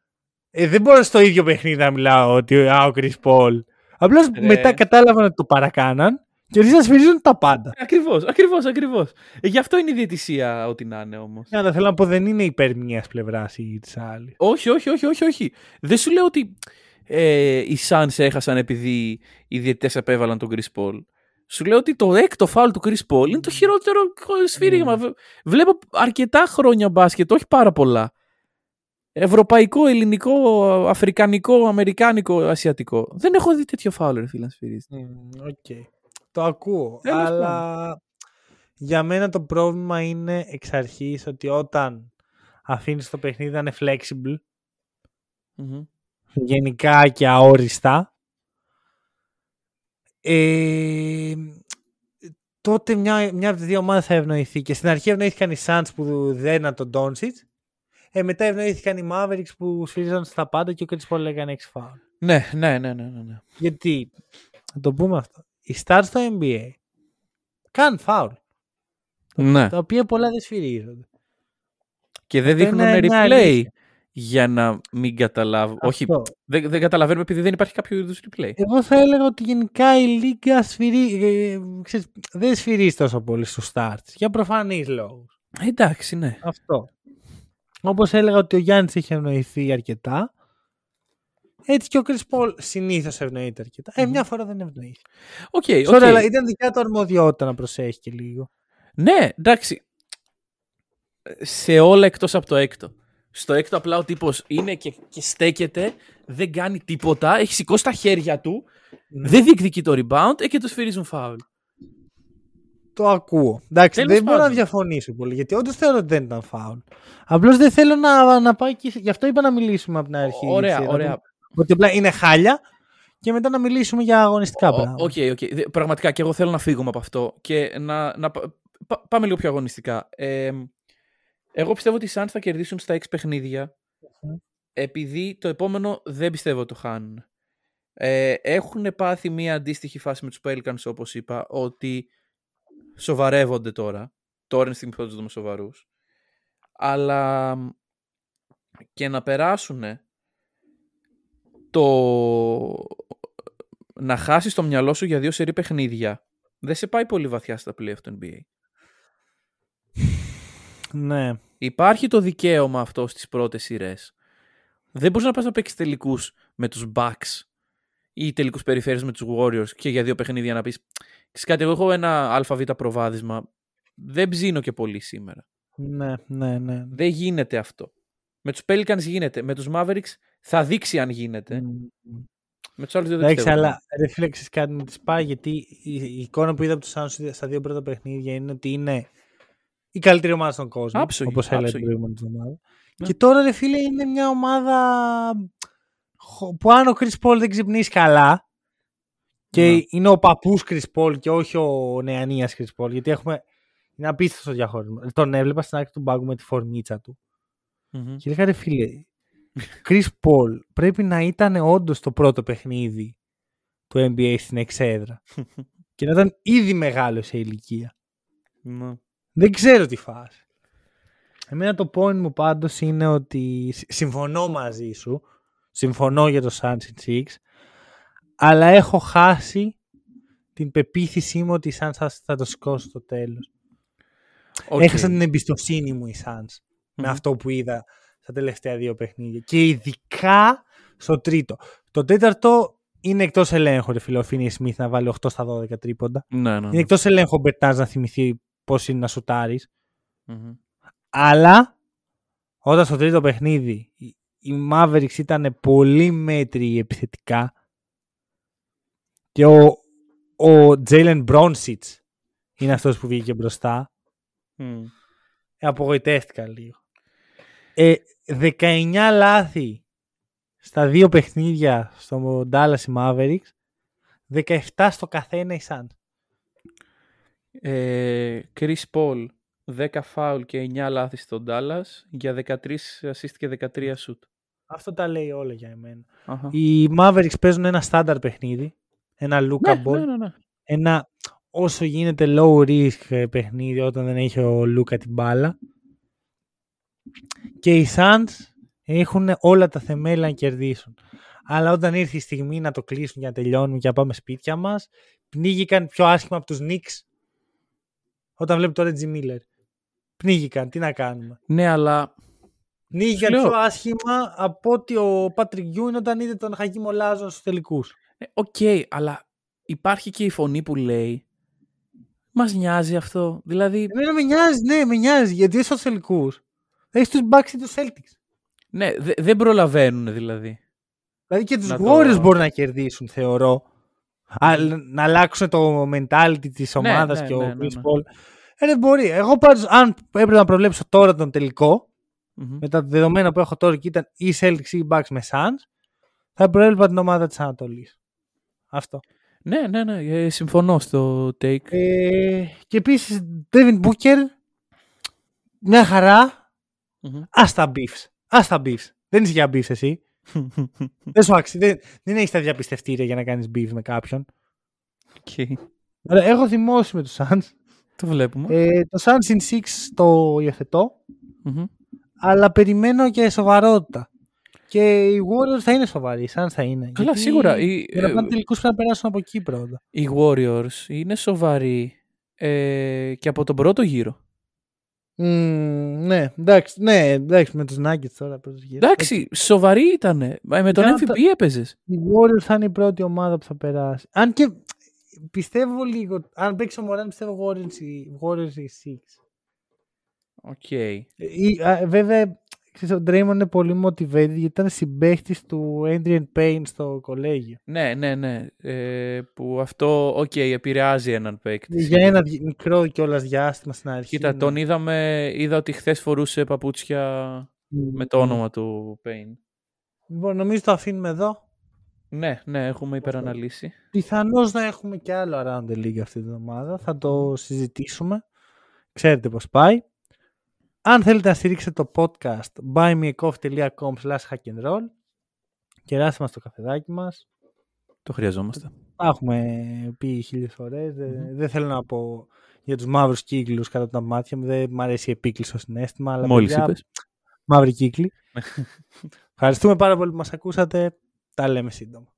Speaker 1: Ε, δεν μπορώ στο ίδιο παιχνίδι να μιλάω ότι α, ο Chris Paul. Απλώς
Speaker 2: Ρε.
Speaker 1: μετά κατάλαβαν ότι το παρακάναν Και εσείς να σφυρίζουν τα πάντα.
Speaker 2: Ακριβώς, ακριβώς, ακριβώς. Ε, γι' αυτό είναι η διαιτησία ό,τι να είναι όμως.
Speaker 1: Ναι, αλλά θέλω να πω δεν είναι υπέρ μιας πλευράς ή της άλλης.
Speaker 2: Όχι, όχι, όχι, όχι, όχι. Δεν σου λέω ότι ε, οι Suns έχασαν επειδή οι διαιτητές επέβαλαν τον Chris Paul. Σου λέω ότι το έκτο φάουλ του Chris Paul είναι το χειρότερο σφύριγμα.
Speaker 1: Ναι.
Speaker 2: Βλέπω αρκετά χρόνια μπάσκετ, όχι πάρα πολλά. Ευρωπαϊκό, ελληνικό, αφρικανικό, αμερικάνικο, ασιατικό. Δεν έχω δει τέτοιο φάουλ, ρε φίλε, να σφυρίζει.
Speaker 1: Μμμ, Οκ. Το ακούω.
Speaker 2: Τέλος
Speaker 1: αλλά για μένα το πρόβλημα είναι εξ αρχής ότι όταν αφήνεις το παιχνίδι να είναι flexible, γενικά και αόριστα, ε, τότε μια, μια από τις δύο ομάδες θα ευνοηθεί. Και στην αρχή ευνοήθηκαν οι Suns που δέρναν τον Doncic, ε, μετά ευνοήθηκαν οι Mavericks που σφύριζαν στα πάντα και ο Chris Paul έκανε 6 φάουλ.
Speaker 2: Ναι, ναι, ναι, ναι, ναι, ναι.
Speaker 1: Γιατί, να το πούμε αυτό, οι stars στο NBA κάνουν φάουλ,
Speaker 2: ναι.
Speaker 1: τα οποία πολλά δεν σφυρίζονται.
Speaker 2: Και δεν
Speaker 1: Αυτό
Speaker 2: δείχνουν
Speaker 1: είναι μια
Speaker 2: replay
Speaker 1: αλήθεια.
Speaker 2: για να μην καταλάβω. Όχι,
Speaker 1: Αυτό.
Speaker 2: δεν, δεν καταλαβαίνουμε επειδή δεν υπάρχει κάποιο είδους replay.
Speaker 1: Εγώ θα έλεγα ότι γενικά η Λίγκα σφυρί, ε, ξέρεις, δεν σφυρίζει τόσο πολύ στους starts, για προφανείς λόγους.
Speaker 2: Ε, εντάξει, ναι.
Speaker 1: Αυτό. Όπως έλεγα ότι ο Γιάννης είχε ευνοηθεί αρκετά, έτσι και ο Chris Paul συνήθως ευνοείται αρκετά. Ε, μια φορά δεν ευνοήθηκε.
Speaker 2: Ok,
Speaker 1: Sorry,
Speaker 2: ok.
Speaker 1: αλλά ήταν δικιά του αρμοδιότητα να προσέχει και λίγο.
Speaker 2: Ναι, εντάξει. Σε όλα εκτός από το έκτο. Στο έκτο απλά ο τύπος είναι και, και στέκεται, δεν κάνει τίποτα, έχει σηκώσει τα χέρια του,
Speaker 1: Ναι.
Speaker 2: δεν διεκδικεί το rebound ε, και του σφυρίζουν φάουλ.
Speaker 1: Το ακούω. Εντάξει,
Speaker 2: Τέλος
Speaker 1: δεν μπορώ να
Speaker 2: πάντων.
Speaker 1: διαφωνήσω πολύ, γιατί όντως θεωρώ ότι δεν ήταν φάουλ. Απλώς δεν θέλω να, να πάει και. Γι' αυτό είπα να μιλήσουμε από την αρχή.
Speaker 2: Ωραία,
Speaker 1: έτσι, να
Speaker 2: ωραία.
Speaker 1: Πούμε Ότι απλά είναι χάλια και μετά να μιλήσουμε για αγωνιστικά
Speaker 2: Ω,
Speaker 1: πράγματα.
Speaker 2: Ok, ok. Δε- Πραγματικά και εγώ θέλω να φύγουμε από αυτό και να, να πα- πα- πάμε λίγο πιο αγωνιστικά. Ε, εγώ πιστεύω ότι οι Suns θα κερδίσουν στα 6 παιχνίδια
Speaker 1: Μμμ.
Speaker 2: επειδή το επόμενο δεν πιστεύω ότι το χάνουν. Ε, έχουν πάθει μια αντίστοιχη φάση με τους Pelicans όπως είπα ότι σοβαρεύονται τώρα. Τώρα είναι η στιγμή που θα τους δούμε σοβαρούς. Αλλά και να περάσουν το να χάσεις το μυαλό σου για δύο σερή παιχνίδια δεν σε πάει πολύ βαθιά στα playoff του NBA.
Speaker 1: Ναι.
Speaker 2: Υπάρχει το δικαίωμα αυτό στις πρώτες σειρές. Δεν μπορείς να πας να παίξεις τελικούς με τους Bucks ή τελικούς περιφέρειες με τους Warriors και για δύο παιχνίδια να πεις «Ξέρεις κάτι, εγώ έχω ένα ΑΒ προβάδισμα, δεν ψήνω και πολύ σήμερα».
Speaker 1: Ναι, ναι, ναι.
Speaker 2: Δεν γίνεται αυτό. Με τους Pelicans γίνεται. Με τους Mavericks θα δείξει αν γίνεται.
Speaker 1: Μμ.
Speaker 2: Με τους άλλους δύο δεν
Speaker 1: Εντάξει,
Speaker 2: πιστεύω.
Speaker 1: αλλά ρε φίλε, ξέρεις κάτι να τις πάει, γιατί η, η εικόνα που είδα από τους Suns στα δύο πρώτα παιχνίδια είναι ότι είναι η καλύτερη ομάδα στον κόσμο.
Speaker 2: Άψογη,
Speaker 1: όπως έλεγα την
Speaker 2: άψογη.
Speaker 1: προηγούμενη εβδομάδα.
Speaker 2: Ναι.
Speaker 1: Και τώρα, ρε φίλε, είναι μια ομάδα χω- που αν ο Chris Paul δεν ξυπνήσει καλά και
Speaker 2: Ναι.
Speaker 1: είναι ο παππούς Chris Paul και όχι ο νεανίας Chris Paul, γιατί έχουμε είναι απίστευτο διαχωρισμό. Τον έβλεπα στην άκρη του μπάγκου με τη φορμίτσα του.
Speaker 2: Μμμ.
Speaker 1: Και έλεγα ρε φίλε, Chris Paul πρέπει να ήταν όντως το πρώτο παιχνίδι του NBA στην εξέδρα. και να ήταν ήδη μεγάλο σε ηλικία.
Speaker 2: Ναι.
Speaker 1: Δεν ξέρω τι φάση. Εμένα το point μου πάντως είναι ότι συ- συμφωνώ μαζί σου. Συμφωνώ για το Suns in Six. Αλλά έχω χάσει την πεποίθησή μου ότι οι Suns θα, θα το σηκώσουν στο τέλος.
Speaker 2: Οκ.
Speaker 1: Έχασα την εμπιστοσύνη μου οι Suns με
Speaker 2: Μμμ.
Speaker 1: αυτό που είδα στα τελευταία δύο παιχνίδια. Και ειδικά στο τρίτο. Το τέταρτο είναι εκτός ελέγχου, ρε φίλε, ο Φίνι Σμιθ να βάλει 8 στα 12 τρίποντα.
Speaker 2: Ναι, ναι.
Speaker 1: Είναι
Speaker 2: ναι.
Speaker 1: εκτός ελέγχου ο Μπερτάνς να θυμηθεί πώς είναι να σουτάρεις.
Speaker 2: Μμμ.
Speaker 1: Αλλά όταν στο τρίτο παιχνίδι οι- οι Mavericks ήταν πολύ μέτριοι επιθετικά και ο, ο Jalen Bronsic είναι αυτός που βγήκε μπροστά.
Speaker 2: Μμ.
Speaker 1: Ε, απογοητεύτηκα λίγο. Ε, 19 λάθη στα δύο παιχνίδια στο Dallas οι Mavericks, 17 στο καθένα οι Suns.
Speaker 2: Ε, Chris Paul 10 φάουλ και 9 λάθη στον Dallas για 13 assist και 13 shoot.
Speaker 1: Αυτό τα λέει όλα για εμένα.
Speaker 2: Αχα.
Speaker 1: Οι Mavericks παίζουν ένα στάνταρ παιχνίδι, ένα
Speaker 2: Ναι,
Speaker 1: Luka ball,
Speaker 2: ναι, ναι, ναι.
Speaker 1: ένα όσο γίνεται low risk ε, παιχνίδι όταν δεν έχει ο Λούκα την μπάλα. Και οι Suns έχουν όλα τα θεμέλια να κερδίσουν. Αλλά όταν ήρθε η στιγμή να το κλείσουν για να τελειώνουμε και να πάμε σπίτια μας, πνίγηκαν πιο άσχημα από τους Knicks όταν βλέπει το Reggie Miller. Πνίγηκαν, τι να κάνουμε.
Speaker 2: Ναι, αλλά
Speaker 1: Πνίγηκαν
Speaker 2: Σου λέω.
Speaker 1: πιο άσχημα από ότι ο Patrick Ewing όταν είδε τον Χακίμ Ολάζουον στους τελικούς.
Speaker 2: Ε, Οκ, αλλά υπάρχει και η φωνή που λέει Μας νοιάζει αυτό. Δηλαδή,
Speaker 1: Εμένα με νοιάζει, ναι, με νοιάζει, γιατί είσαι στους τελικούς. Έχεις τους Bucks ή τους Celtics.
Speaker 2: ναι, δε- δεν προλαβαίνουν δηλαδή.
Speaker 1: Δηλαδή και τους
Speaker 2: Να το-
Speaker 1: Warriors μπορούν να κερδίσουν, θεωρώ. Α, να αλλάξουν το mentality της
Speaker 2: Ναι,
Speaker 1: ομάδας
Speaker 2: ναι,
Speaker 1: και ο
Speaker 2: ναι, ναι,
Speaker 1: Chris
Speaker 2: ναι.
Speaker 1: Paul. Ε, δεν μπορεί. Εγώ πάντως, αν έπρεπε να προβλέψω τώρα τον τελικό,
Speaker 2: Μμμ.
Speaker 1: με τα δεδομένα που έχω τώρα και ήταν ή Celtics ή Bucks με Suns, θα προέβλεπα την ομάδα της Ανατολής. Αυτό.
Speaker 2: Ναι, ναι, ναι, ε, συμφωνώ στο take.
Speaker 1: Ε, και επίσης, Devin Booker, μια χαρά,
Speaker 2: Μμμ.
Speaker 1: ας τα beefs. Ας τα beefs. Δεν είσαι για beefs εσύ. δεν σου αξίζει. Δεν, δεν έχεις τα διαπιστευτήρια για να κάνεις beef με κάποιον.
Speaker 2: Οκ.
Speaker 1: Ωραία, έχω θυμώσει με τους Suns.
Speaker 2: Το βλέπουμε.
Speaker 1: Ε, το Suns in 6 το υιοθετώ,
Speaker 2: Μμμ.
Speaker 1: αλλά περιμένω και σοβαρότητα. Και οι Warriors θα είναι σοβαροί, οι Suns θα είναι.
Speaker 2: Καλά,
Speaker 1: Γιατί
Speaker 2: σίγουρα. Οι,
Speaker 1: Για να
Speaker 2: ε,
Speaker 1: πάνε τελικούς πρέπει να περάσουν από εκεί πρώτα.
Speaker 2: οι Warriors είναι σοβαροί ε, και από τον πρώτο γύρο.
Speaker 1: Μμμ, ναι, εντάξει, ναι, εντάξει, με τους Nuggets τώρα πρώτος γύρος.
Speaker 2: Εντάξει, σοβαροί ήταν. Με τον
Speaker 1: Για να
Speaker 2: MVP
Speaker 1: τα-
Speaker 2: έπαιζες.
Speaker 1: Οι Warriors θα είναι η πρώτη ομάδα που θα περάσει. Αν και πιστεύω λίγο, αν παίξει ο Μοράντ πιστεύω Warriors, οι- Warriors οι Six.
Speaker 2: Ok.
Speaker 1: Ε, ή, α, βέβαια, ξέρεις, ο Draymond είναι πολύ motivated γιατί ήταν συμπαίχτης του Adreian Payne στο κολέγιο.
Speaker 2: Ναι, ναι, ναι. Ε, που αυτό, οκ, επηρεάζει έναν παίκτη.
Speaker 1: Για ένα δι- μικρό κιόλας διάστημα στην αρχή.
Speaker 2: Κοίτα,
Speaker 1: ναι.
Speaker 2: τον είδαμε, είδα ότι χθες φορούσε παπούτσια με το όνομα του Payne.
Speaker 1: Λοιπόν, νομίζω το αφήνουμε εδώ.
Speaker 2: Ναι, ναι, έχουμε υπεραναλύσει.
Speaker 1: Πιθανώς να έχουμε και άλλο Around the League αυτή την εβδομάδα. Θα το συζητήσουμε. Ξέρετε πώς πάει. Αν θέλετε να στηρίξετε το podcast buymeacoffee.com slash hackandroll κεράστε μας το καφεδάκι μας.
Speaker 2: Το χρειαζόμαστε.
Speaker 1: Τα έχουμε πει χίλιες φορές. Δεν, δεν θέλω να πω για τους μαύρους κύκλους κατά τα μάτια μου. Δεν μου αρέσει η επίκληση στο συνέστημα. Αλλά
Speaker 2: Μόλις
Speaker 1: παιδιά,
Speaker 2: είπες.
Speaker 1: Μαύροι κύκλοι. Ευχαριστούμε πάρα πολύ που μας ακούσατε. Τα λέμε σύντομα.